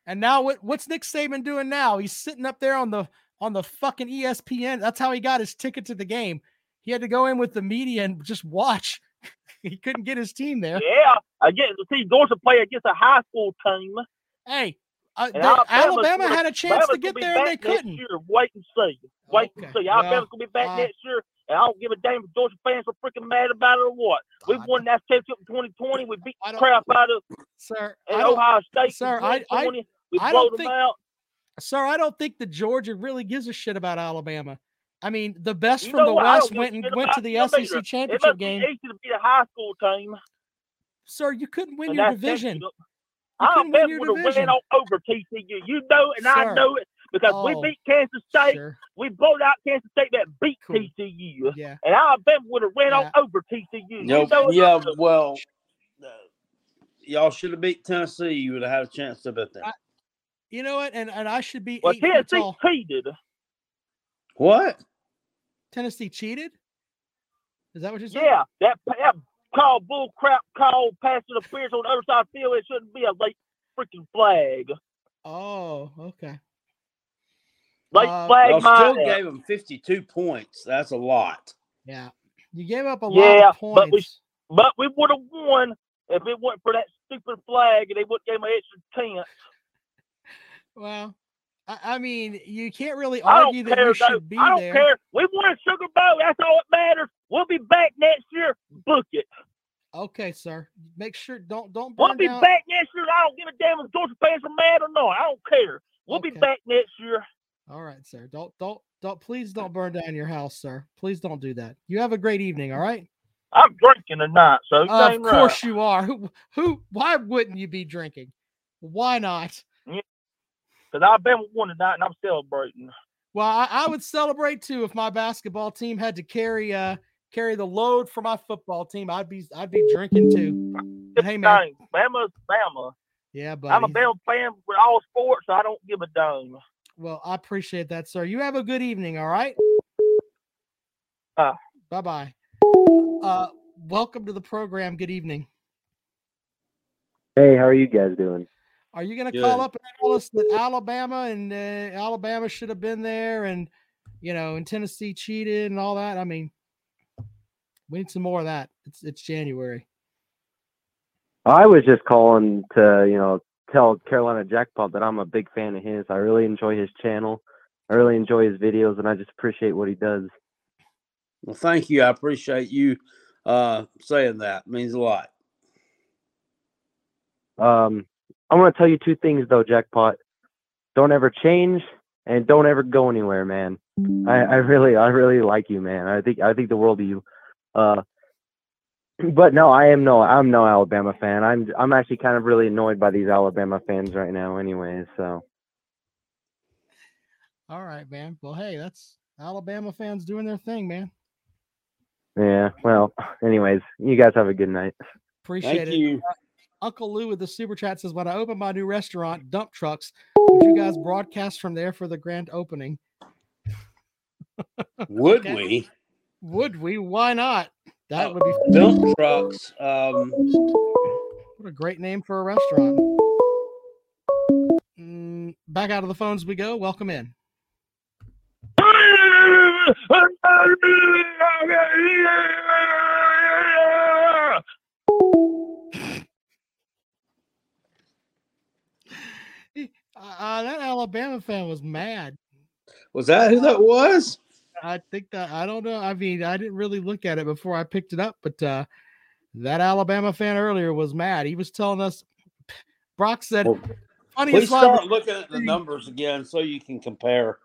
And now what? What's Nick Saban doing now? He's sitting up there on the on the fucking ESPN. That's how he got his ticket to the game. He had to go in with the media and just watch. he couldn't get his team there. Yeah, again, to see Georgia play against a high school team. Hey, uh, they- Alabama had a chance Alabama's to get there and they couldn't. Year. Wait and see. Wait Okay, and see. Alabama's gonna be back uh, next year, and I don't give a damn if Georgia fans are freaking mad about it or what. We won that championship in 2020. We beat the crap out of sir. and Ohio State sir, in I- I- we I blowed them think- out. sir, I don't think the Georgia really gives a shit about Alabama. I mean, the best You from the what? I don't West went and went to the SEC either. It championship be game. easy to beat a high school team. Sir, you couldn't win and your division. Championship. You couldn't win Alabama your would have division. ran all over TCU. You know, and I know it because we Oh, beat Kansas State. Sure. We blowed out Kansas State that beat Cool. TCU. Yeah. And Alabama would have ran Yeah. all over TCU. You know it. yeah, well, uh, y'all should have beat Tennessee. You would have had a chance to beat them. I- You know what? And and I should be Well, eight Tennessee cheated. What? Tennessee cheated. Is that what you said? Yeah, that that call bull crap call pass interference on the other side of the field. It shouldn't be a late freaking flag. Oh, okay. Late Uh, flag, Y'all still gave them 52 points. That's a lot. Yeah. You gave up a lot Yeah, of but we- But we would have won if it wasn't for that stupid flag, and they would have gave me an extra ten. Well, I, mean, you can't really argue that care. we though. should be I don't there. care. We won a Sugar Bowl. That's all that matters. We'll be back next year. Book it. Okay, sir. Make sure don't don't We'll be back next year. I don't give a damn if Georgia fans are mad or not. I don't care. We'll Okay. be back next year. All right, sir. Don't don't don't please don't burn down your house, sir. Please don't do that. You have a great evening, all right? I'm drinking tonight, so you of course right. you are. Who who why wouldn't you be drinking? Why not? Because Alabama won tonight, and I'm celebrating. Well, I, I would celebrate too if my basketball team had to carry uh carry the load for my football team. I'd be I'd be drinking too. But hey man, Dang, Bama's Bama. yeah, buddy. I'm a buddy. Bama fan with all sports, so I don't give a damn. Well, I appreciate that, sir. You have a good evening, all right? Uh. bye bye. Uh welcome to the program. Good evening. Hey, how are you guys doing? Are you going to call up and tell us that Alabama and uh, Alabama should have been there and, you know, and Tennessee cheated and all that? I mean, we need some more of that. It's, it's January. I was just calling to, you know, tell Carolina Jackpot that I'm a big fan of his. I really enjoy his channel. I really enjoy his videos, and I just appreciate what he does. Well, thank you. I appreciate you uh, saying that. It means a lot. Um, I want to tell you two things though, Jackpot. Don't ever change, and don't ever go anywhere, man. I, I really, I really like you, man. I think, I think the world of you. Uh, but no, I am no, I'm no Alabama fan. I'm, I'm actually kind of really annoyed by these Alabama fans right now, anyways. So. All right, man. Well, hey, that's Alabama fans doing their thing, man. Yeah. Well, anyways, you guys have a good night. Appreciate Thank it. you. Uncle Lou with the super chat says, "When I open my new restaurant, Dump Trucks, would you guys broadcast from there for the grand opening? Would Okay. we Would we? Why not? That would be dump trucks? Um, what a great name for a restaurant." Mm, back out of the phones we go. Welcome in. Uh, that Alabama fan was mad. was that who that was? I think that I don't know. I mean, I didn't really look at it before I picked it up, but uh, that Alabama fan earlier was mad. He was telling us. Brock said, Well, "Funniest Please line start looking at the numbers again so you can compare.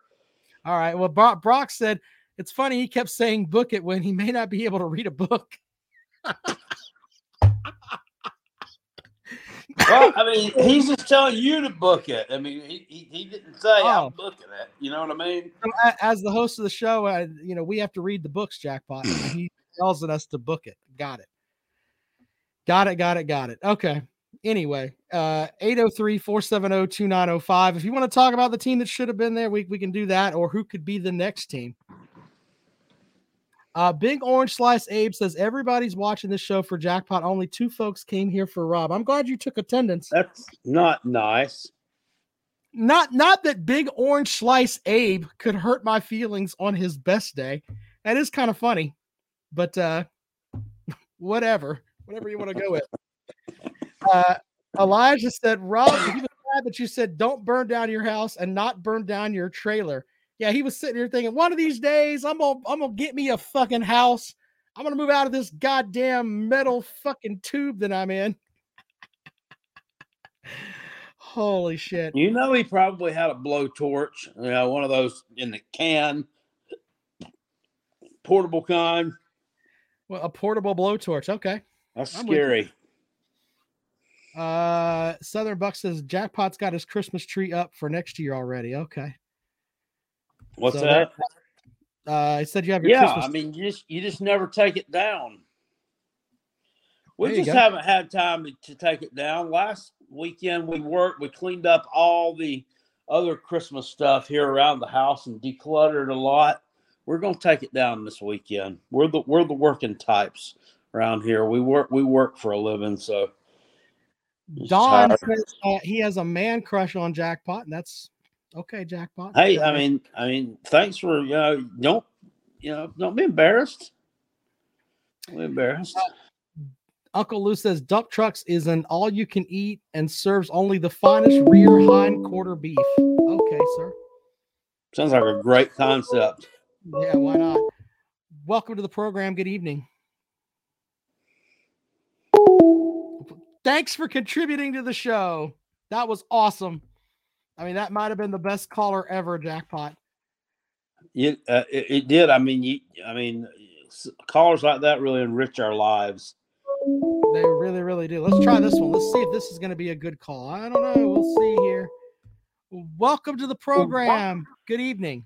All right. Well, Brock, Brock said it's funny. He kept saying book it when he may not be able to read a book. Well, I mean, he's just telling you to book it. I mean, he, he, he didn't say Oh. I'm booking it. You know what I mean? As the host of the show, uh, you know, we have to read the books, Jackpot. he tells us to book it. Got it. Got it. Got it. Got it. Okay. Anyway, uh 803-470-2905. If you want to talk about the team that should have been there, we, we can do that, or who could be the next team. Uh, Big Orange Slice Abe says everybody's watching this show for Jackpot. Only two folks came here for Rob. I'm glad you took attendance. That's not nice. Not not that Big Orange Slice Abe could hurt my feelings on his best day. That is kind of funny, but uh, whatever, whatever you want to go with. Uh, Elijah said, Rob, was mad that you said don't burn down your house and not burn down your trailer. Yeah, he was sitting here thinking, one of these days I'm gonna I'm gonna get me a fucking house. I'm gonna move out of this goddamn metal fucking tube that I'm in. Holy shit. You know, he probably had a blowtorch, you know, one of those in the can, portable kind. Well, a portable blowtorch. Okay. That's I'm scary. Uh, Southern Buck says Jackpot's got his Christmas tree up for next year already. Okay. What's So that? Uh, he said you have your Yeah, Christmas. I mean, you just you just never take it down. We There just haven't had time to, to take it down. Last weekend we worked, we cleaned up all the other Christmas stuff here around the house and decluttered a lot. We're gonna take it down this weekend. We're the we're the working types around here. We work we work for a living, so Don tired. says uh, he has a man crush on Jackpot, and that's okay. Jackpot. Hey, Uh, I mean, I mean, thanks for you know, don't you know, don't be embarrassed. Don't be embarrassed. Uncle Lou says dump trucks is an all you can eat and serves only the finest rear hind quarter beef. Okay, sir. Sounds like a great concept. Yeah, why not? Welcome to the program. Good evening. thanks for contributing to the show. That was awesome. I mean, that might have been the best caller ever, jackpot. It, uh, it, it did. I mean, you, I mean, callers like that really enrich our lives. They really, really do. Let's try this one. Let's see if this is going to be a good call. I don't know. We'll see here. Welcome to the program. Good evening.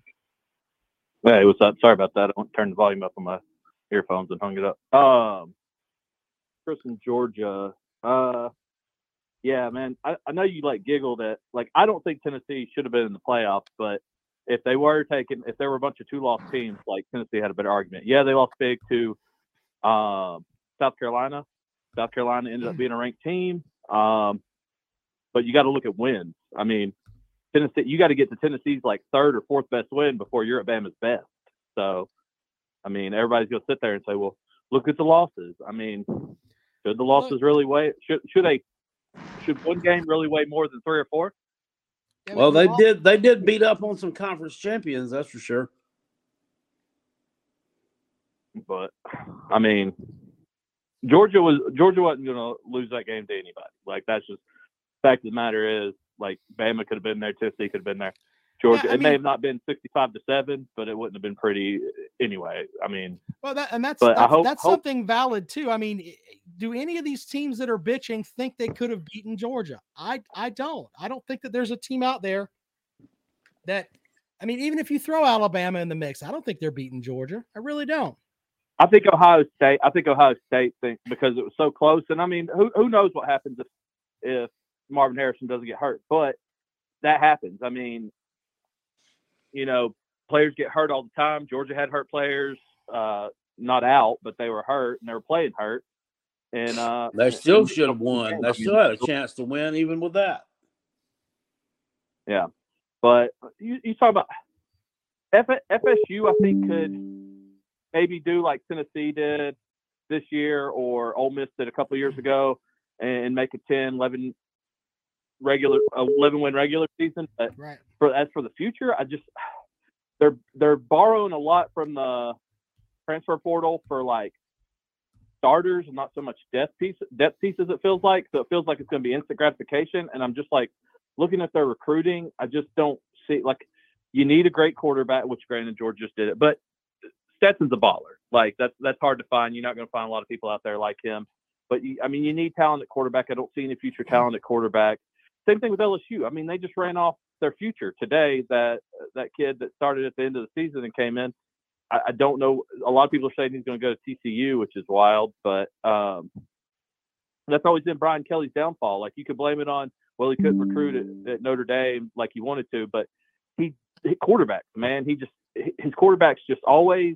Hey, what's up? Sorry about that. I turned the volume up on my earphones and hung it up. Um, Chris in Georgia. Uh, yeah, man. I, I know you like giggled at like I don't think Tennessee should have been in the playoffs, but if they were taking if there were a bunch of two loss teams, like Tennessee had a better argument. Yeah, they lost big to um, South Carolina. South Carolina ended up being a ranked team. Um, but you got to look at wins. I mean, Tennessee, you got to get to Tennessee's like third or fourth best win before you're at Bama's best. So, I mean, everybody's gonna sit there and say, "Well, look at the losses." I mean, should the losses really weigh? Should should a should one game really weigh more than three or four? Well, they did. They did beat up on some conference champions. That's for sure. But I mean, Georgia was Georgia wasn't going to lose that game to anybody. Like that's just fact of the matter is like Bama could have been there, Tennessee could have been there. Georgia, Yeah, I it may have not been sixty-five to seven, but it wouldn't have been pretty anyway. I mean, Well, that and that's that's, hope- that's hope- something valid too. I mean, do any of these teams that are bitching think they could have beaten Georgia? I I don't. I don't think that there's a team out there that. I mean, even if you throw Alabama in the mix, I don't think they're beating Georgia. I really don't. I think Ohio State. I think Ohio State think because it was so close, and I mean, who who knows what happens if if Marvin Harrison doesn't get hurt? But that happens. I mean, you know, players get hurt all the time. Georgia had hurt players, uh, not out, but they were hurt and they were playing hurt. And uh, They still should have won. They still had a chance to win, even with that. Yeah, but you, you talk about F- FSU. I think could maybe do like Tennessee did this year, or Ole Miss did a couple of years ago, and make a 10, 11 regular, 11 win regular season. But Right. for as for the future, I just they're they're borrowing a lot from the transfer portal for like starters and not so much depth piece depth pieces. It feels like so it feels like it's going to be instant gratification. And I'm just like looking at their recruiting. I just don't see like you need a great quarterback, which granted George just did it, but Stetson's a baller. Like that's that's hard to find. You're not going to find a lot of people out there like him. But you, I mean, you need talent at quarterback. I don't see any future talent at quarterback. Same thing with LSU. I mean, they just ran off their future today. That that kid that started at the end of the season and came in. I, I don't know. A lot of people are saying he's going to go to TCU, which is wild. But um, that's always been Brian Kelly's downfall. Like you could blame it on well, he couldn't recruit at, at Notre Dame like he wanted to, but he, he quarterback man. He just his quarterbacks just always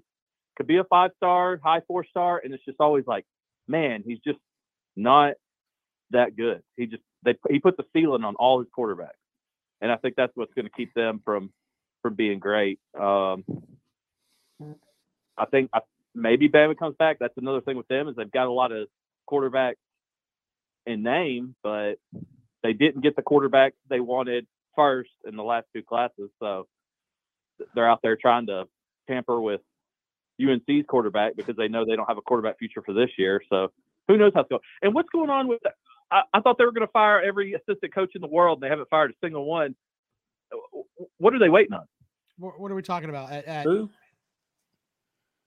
could be a five star, high four star, and it's just always like, man, he's just not that good. He just they he put the ceiling on all his quarterbacks, and I think that's what's going to keep them from from being great. Um, I think I, maybe Bama comes back. That's another thing with them is they've got a lot of quarterbacks in name, but they didn't get the quarterback they wanted first in the last two classes. So they're out there trying to tamper with UNC's quarterback because they know they don't have a quarterback future for this year. So who knows how it's going? And what's going on with? I, I thought they were going to fire every assistant coach in the world. And they haven't fired a single one. Uh, what are they waiting on? What, are we talking about? At, at Who?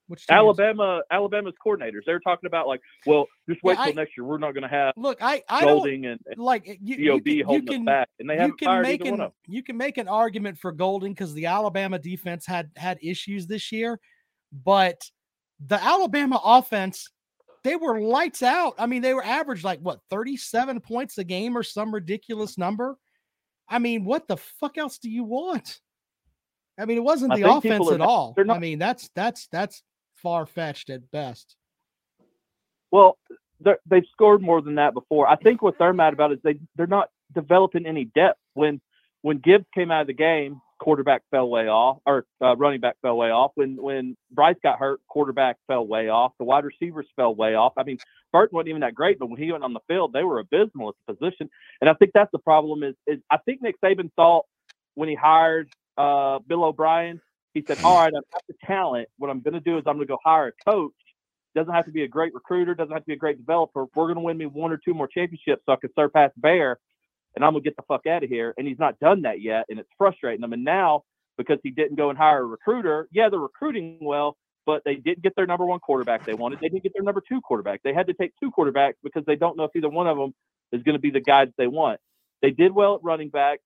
which? Alabama, Alabama's coordinators. They're talking about like, well, just wait Yeah, till I- next year. We're not going to have Look, I I Golding and, and like you, you can, you can us back, and they you haven't can fired make either one of them. you can make an argument for Golding because the Alabama defense had had issues this year, but the Alabama offense they were lights out. I mean, they were averaged like what 37 points a game or some ridiculous number. I mean, what the fuck else do you want? I mean, it wasn't the offense are at not- all. they're I mean, that's that's that's far fetched at best. Well, they've scored more than that before. I think what they're mad about is they they're not developing any depth. When when Gibbs came out of the game, quarterback fell way off, or uh, running back fell way off. When when Bryce got hurt, quarterback fell way off. The wide receivers fell way off. I mean, Burton wasn't even that great, but when he went on the field, they were abysmal at the position. And I think that's the problem. Is is I think Nick Saban thought when he hired uh, Bill O'Brien, he said, "All right, I've got the talent. What I'm going to do is I'm going to go hire a coach." Doesn't have to be a great recruiter. Doesn't have to be a great developer. We're going to win me one or two more championships so I can surpass Bear, and I'm gonna get the fuck out of here. And he's not done that yet, and it's frustrating them. And now because he didn't go and hire a recruiter, yeah, they're recruiting well, but they didn't get their number one quarterback they wanted. They didn't get their number two quarterback. They had to take two quarterbacks because they don't know if either one of them is going to be the guy that they want. They did well at running back.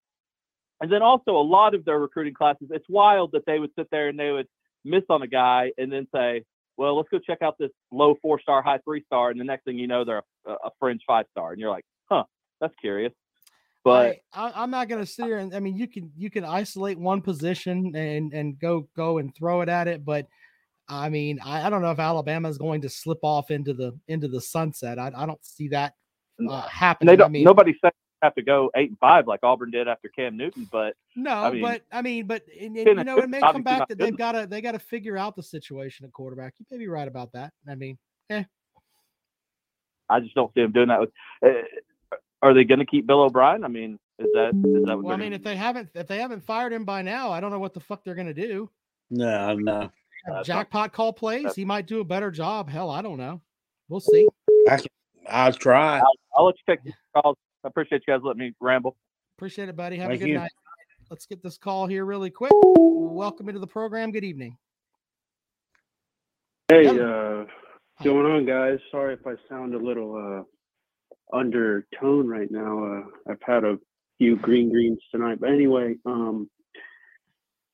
And then also a lot of their recruiting classes, it's wild that they would sit there and they would miss on a guy and then say, well, let's go check out this low four star, high three star. And the next thing you know, they're a, a fringe five star. And you're like, huh, that's curious. But I, I, am not going to sit here and I mean, you can you can isolate one position and and go go and throw it at it, but I mean, I, I don't know if Alabama is going to slip off into the into the sunset. I, I don't see that uh, happening. they don't. I mean, nobody said have to go eight and five like Auburn did after Cam Newton, but no, I mean, but I mean, but and, and, you know, it may come back that they've got to they got to figure out the situation at quarterback. You may be right about that. I mean, eh. I just don't see them doing that. With, uh, are they going to keep Bill O'Brien? I mean, is that is that what Well, I they're mean, if they haven't if they haven't fired him by now, I don't know what the fuck they're going to do. No, no. Have jackpot call plays. He might do a better job. Hell, I don't know. We'll see. I can, I'll try. I'll, I'll let you take these calls. I appreciate you guys letting me ramble. Appreciate it, buddy. Have Thank a good you. night. Let's get this call here really quick. Welcome into the program. Good evening. Hey, Hello. uh, what's going on, guys? Sorry if I sound a little uh, undertone right now. Uh, I've had a few green greens tonight, but anyway, um,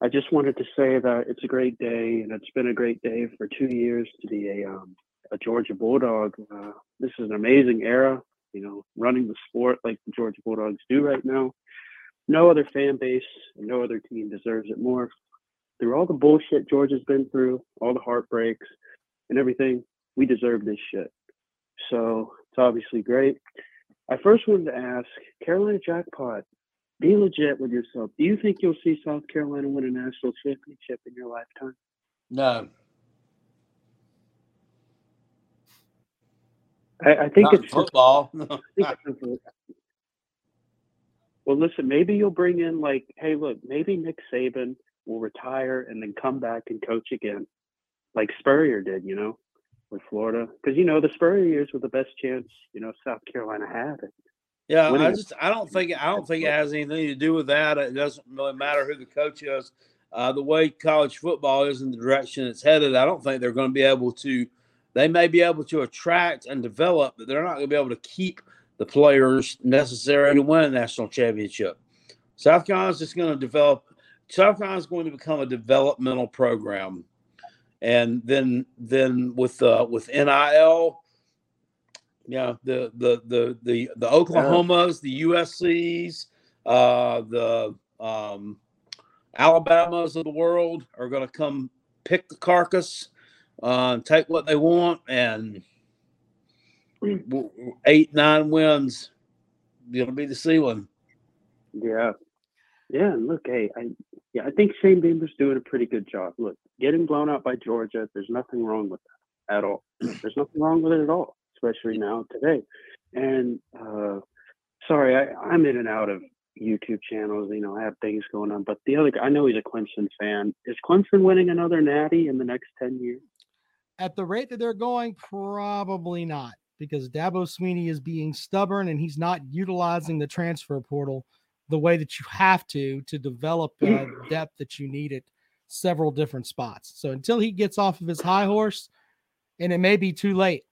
I just wanted to say that it's a great day, and it's been a great day for two years to be a um, a Georgia Bulldog. Uh, this is an amazing era, you know, running the sport like the Georgia Bulldogs do right now. No other fan base no other team deserves it more. Through all the bullshit Georgia's been through, all the heartbreaks and everything, we deserve this shit. So it's obviously great. I first wanted to ask Carolina Jackpot, be legit with yourself. Do you think you'll see South Carolina win a national championship in your lifetime? No. I, I think Not it's football. Think it's. Well, listen, maybe you'll bring in like, hey, look, maybe Nick Saban will retire and then come back and coach again, like Spurrier did, you know, with Florida, because you know the Spurrier years were the best chance, you know, South Carolina had. Yeah, winning I just I don't think I don't think it has anything to do with that. It doesn't really matter who the coach is. Uh, the way college football is in the direction it's headed, I don't think they're going to be able to. They may be able to attract and develop, but they're not going to be able to keep the players necessary to win a national championship. South Carolina's just going to develop. South Carolina's going to become a developmental program, and then then with uh, with NIL, yeah, the the the the the Oklahomas, the USC's, uh, the um, Alabamas of the world are going to come pick the carcass, uh, take what they want, and w- eight nine wins. It'll be the ceiling. Yeah. Yeah, and look, hey, I yeah, I think Shane Beamer's doing a pretty good job. Look, getting blown out by Georgia, there's nothing wrong with that at all. There's nothing wrong with it at all, especially now today. And uh sorry, I, I'm in and out of YouTube channels, you know, I have things going on. But the other guy I know he's a Clemson fan. Is Clemson winning another natty in the next ten years? At the rate that they're going, probably not, because Dabo Swinney is being stubborn and he's not utilizing the transfer portal the way that you have to to develop uh, depth that you need at several different spots. So until he gets off of his high horse, and it may be too late.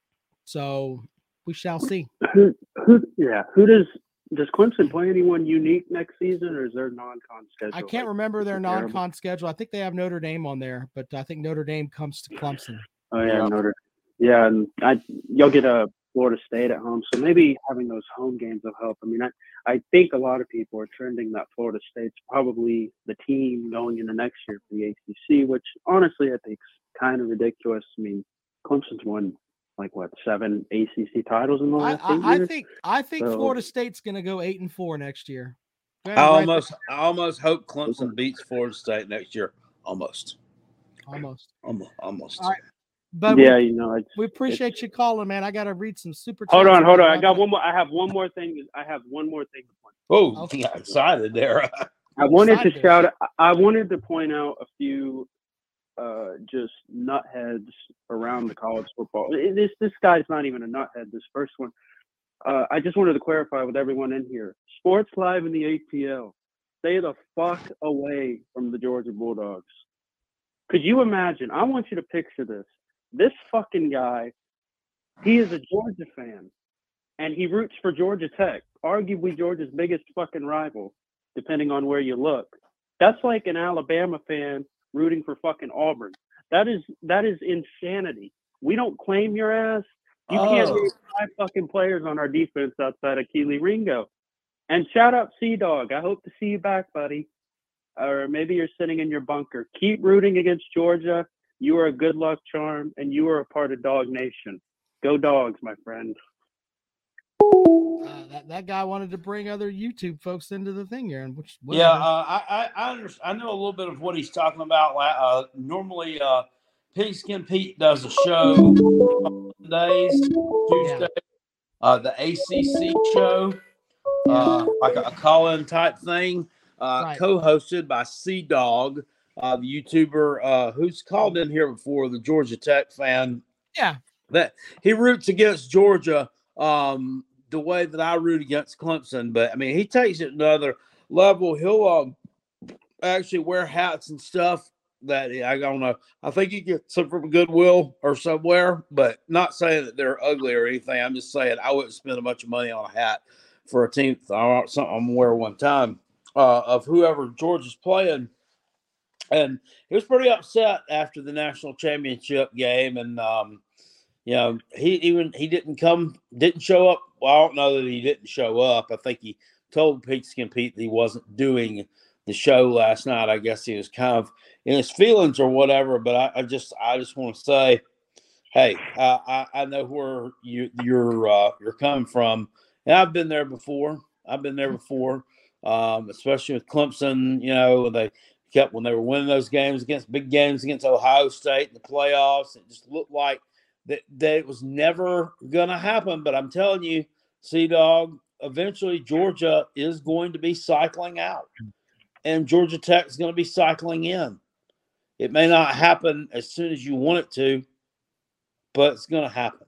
So we shall see. Who who yeah, who does does Clemson play anyone unique next season or is there non-con schedule? I can't like, remember their non-con schedule. I think they have Notre Dame on there, but I think Notre Dame comes to Clemson. Oh yeah, Yeah. Notre. Yeah, and I you'll get a Florida State at home, so maybe having those home games will help. I mean, I I think a lot of people are trending that Florida State's probably the team going into next year for the ACC, which honestly I think is kind of ridiculous. I mean, Clemson's won like what seven ACC titles in the I, last eight I, I think I think So- Florida State's going to go eight and four next year. I ahead, write that- almost I almost hope Clemson beats Florida State next year. Almost. almost. Almost. Almost. All right. But yeah, we, you know, it's, we appreciate you calling, man. I got to read some super. hold on, hold on. I got one more. I have one more thing. I have one more thing to point. Oh, Okay. you got excited there. I wanted to shout. I- I wanted to point out a few uh, just nutheads around the college football. This this guy's not even a nuthead. This first one. Uh, I just wanted to clarify with everyone in here. Sports Live in the ATL. Stay the fuck away from the Georgia Bulldogs. Could you imagine? I want you to picture this. This fucking guy, he is a Georgia fan, and he roots for Georgia Tech, arguably Georgia's biggest fucking rival, depending on where you look. That's like an Alabama fan rooting for fucking Auburn. That is that is insanity. We don't claim your ass. You can't Oh. name five fucking players on our defense outside of Kelee Ringo. And shout out Sea Dog. I hope to see you back, buddy. Or maybe you're sitting in your bunker. Keep rooting against Georgia. You are a good luck charm, and you are a part of Dog Nation. Go dogs, my friend. Uh, that, that guy wanted to bring other YouTube folks into the thing here, and which Yeah, uh, I I I, under, I know a little bit of what he's talking about. Uh, normally, uh, Pigskin Pete does a show on Mondays, Tuesday, uh, the ACC show, uh, like a, a call-in type thing, uh, Right. co-hosted by Sea Dog, uh, the YouTuber uh, who's called in here before, the Georgia Tech fan. yeah, that he roots against Georgia um, the way that I root against Clemson. But I mean, he takes it another level. He'll um, actually wear hats and stuff that I don't know. I think he gets some from Goodwill or somewhere, but not saying that they're ugly or anything. I'm just saying I wouldn't spend a bunch of money on a hat for a team. I something I'm wear one time uh, of whoever Georgia's playing. And he was pretty upset after the national championship game, and um, you know, he even he didn't come, didn't show up. Well, I don't know that he didn't show up. I think he told Pigskin Pete that he wasn't doing the show last night. I guess he was kind of in his feelings or whatever. But I, I just, I just want to say, hey, I, I know where you you're uh, you're coming from, and I've been there before. I've been there before, um, especially with Clemson. You know, they kept when they were winning those games against big games against Ohio State in the playoffs. It just looked like that, that it was never going to happen. But I'm telling you, Sea Dog, eventually Georgia is going to be cycling out, and Georgia Tech is going to be cycling in. It may not happen as soon as you want it to, but it's going to happen.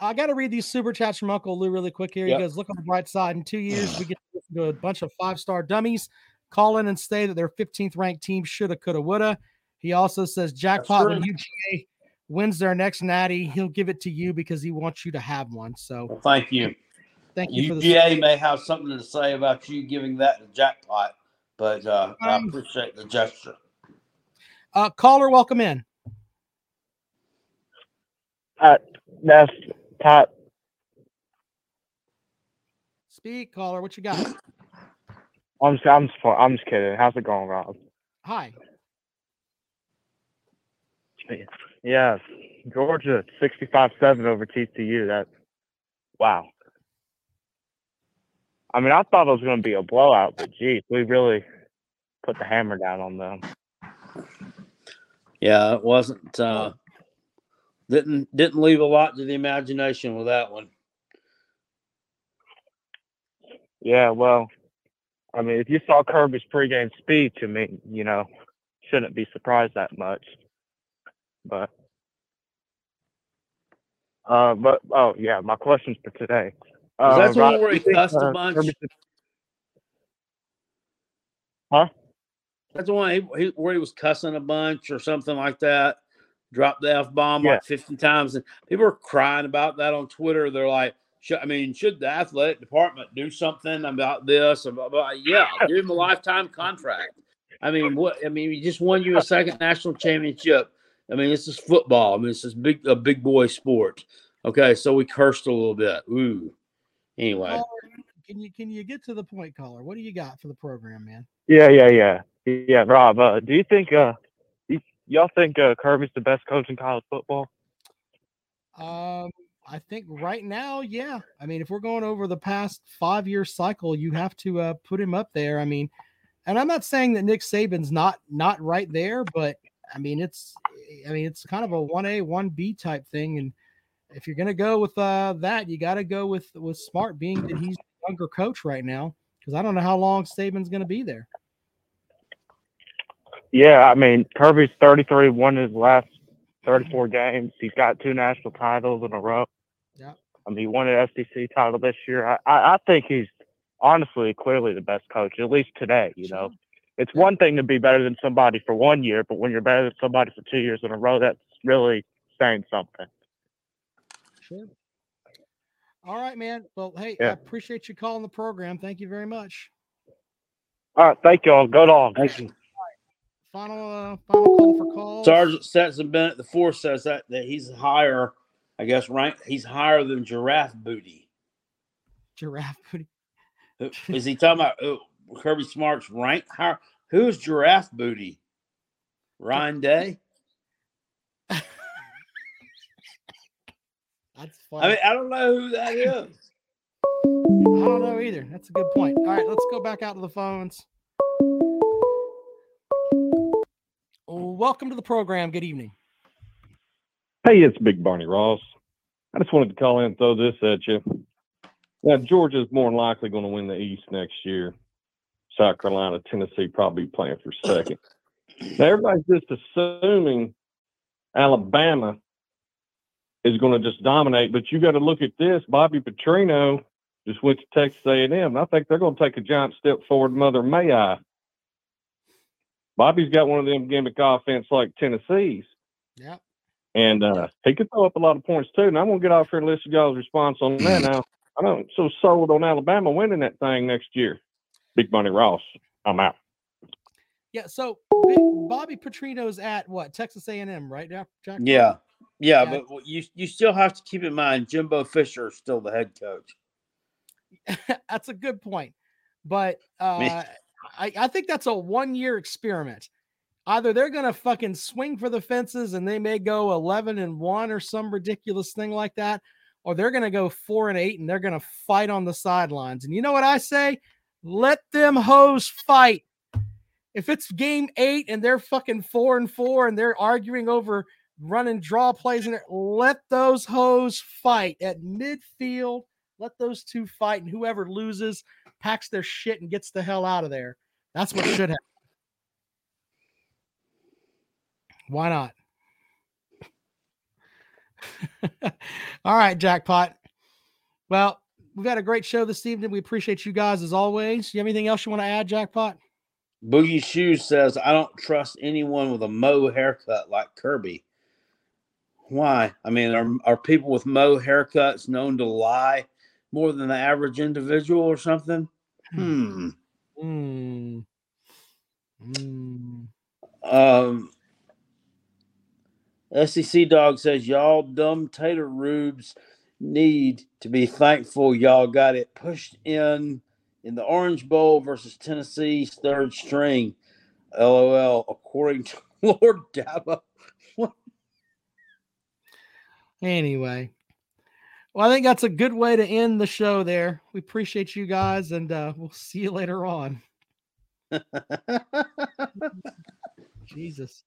I got to read these super chats from Uncle Lou really quick here. Yep. He goes, "Look on the bright side. In two years, we get to a bunch of five star dummies call in and say that their 15th ranked team shoulda, coulda, woulda." He also says, "Jackpot when. UGA wins their next natty, he'll give it to you because he wants you to have one." So Well, thank you. thank you for the UGA may have something to say about you giving that to jackpot, but uh, I Um, appreciate the gesture. uh, caller. Welcome in. Uh, that's top. Speak, caller. What you got? I'm just, I'm just, I'm just kidding. How's it going, Rob? Hi. Yeah, Georgia 65-7 over TCU. That, wow. I mean, I thought it was going to be a blowout, but geez, we really put the hammer down on them. Yeah, it wasn't. Uh, didn't didn't leave a lot to the imagination with that one. Yeah, well, I mean, if you saw Kirby's pregame speech, I mean, you know, shouldn't be surprised that much. But, uh, but oh yeah, my questions for today. Was Uh, that the one where he cussed a uh, bunch? Kirby Huh? That's the one he, he, where he was cussing a bunch or something like that. Dropped the f bomb Yeah. like fifty times, and people were crying about that on Twitter. They're like, should, "I mean, should the athletic department do something about this?" About, about yeah, give him a lifetime contract. I mean, what? I mean, he just won you a second national championship. I mean, this is football. I mean, this is big a big boy sport. Okay, so we cursed a little bit. Ooh. Anyway, can you can you get to the point, caller? What do you got for the program, man? Yeah, yeah, yeah, yeah. Rob, uh, do you think uh, y- y'all think uh, Kirby's the best coach in college football? Um, I think right now, yeah. I mean, if we're going over the past five year cycle, you have to uh, put him up there. I mean, and I'm not saying that Nick Saban's not not right there, but I mean, it's I mean, it's kind of a one A one B type thing, and if you're gonna go with uh, that, you got to go with with Smart, being that he's the younger coach right now, because I don't know how long Saban's gonna be there. Yeah, I mean Kirby's 33, won his last 34 games. He's got two national titles in a row. Yeah. I mean, he won an SEC title this year. I, I, I think he's honestly clearly the best coach, at least today. You know, it's one thing to be better than somebody for one year, but when you're better than somebody for two years in a row, that's really saying something. Sure. All right, man. Well, hey, Yeah. I appreciate you calling the program. Thank you very much. All right, thank y'all. Go dogs. Thank you. Final, uh, final call for calls. Sergeant Stetson Bennett the fourth says that that he's higher, I guess, rank. He's higher than Giraffe Booty. Giraffe booty. Is he talking about Kirby Smart's rank higher? Who's Giraffe Booty? Ryan Day. That's funny. I mean, I don't know who that is. I don't know either. That's a good point. All right, let's go back out to the phones. Welcome to the program. Good evening. Hey, it's Big Barney Ross. I just wanted to call in and throw this at you. Now, Georgia's more than likely going to win the East next year. South Carolina, Tennessee probably playing for second. Now, everybody's just assuming Alabama is going to just dominate, but you got to look at this. Bobby Petrino just went to Texas A&M, I think they're going to take a giant step forward. Mother May I. Bobby's got one of them gimmick offense like Tennessee's. Yep. And uh, he could throw up a lot of points too. And I'm gonna get off here and listen to y'all's response on that now. I don't so sold on Alabama winning that thing next year. Big Money Ross. I'm out. Yeah. So Bobby Petrino's at what Texas A&M, right? now, Jack? Yeah, yeah, Yeah. but you you still have to keep in mind Jimbo Fisher is still the head coach. that's a good point. But uh, I, I think that's a one year experiment. Either they're going to fucking swing for the fences and they may go 11 and 1 or some ridiculous thing like that, or they're going to go 4 and 8 and they're going to fight on the sidelines. And you know what I say? Let them hoes fight. If it's game eight and they're fucking four and four and they're arguing over running draw plays it, let those hoes fight at midfield. Let those two fight, and whoever loses packs their shit and gets the hell out of there. That's what should happen. Why not? All right, jackpot. Well, we've had a great show this evening. We appreciate you guys as always. You have anything else you want to add, jackpot? Boogie Shoes says, I don't trust anyone with a Mo haircut like Kirby. Why? I mean, are, are people with Mo haircuts known to lie more than the average individual or something? Hmm. Hmm. Hmm. Um, SEC Dog says, Y'all dumb tater rubes need to be thankful y'all got it pushed in in the Orange Bowl versus Tennessee's third string. LOL, according to Lord Dabo. Anyway, well, I think that's a good way to end the show there. We appreciate you guys, and uh, we'll see you later on. Jesus.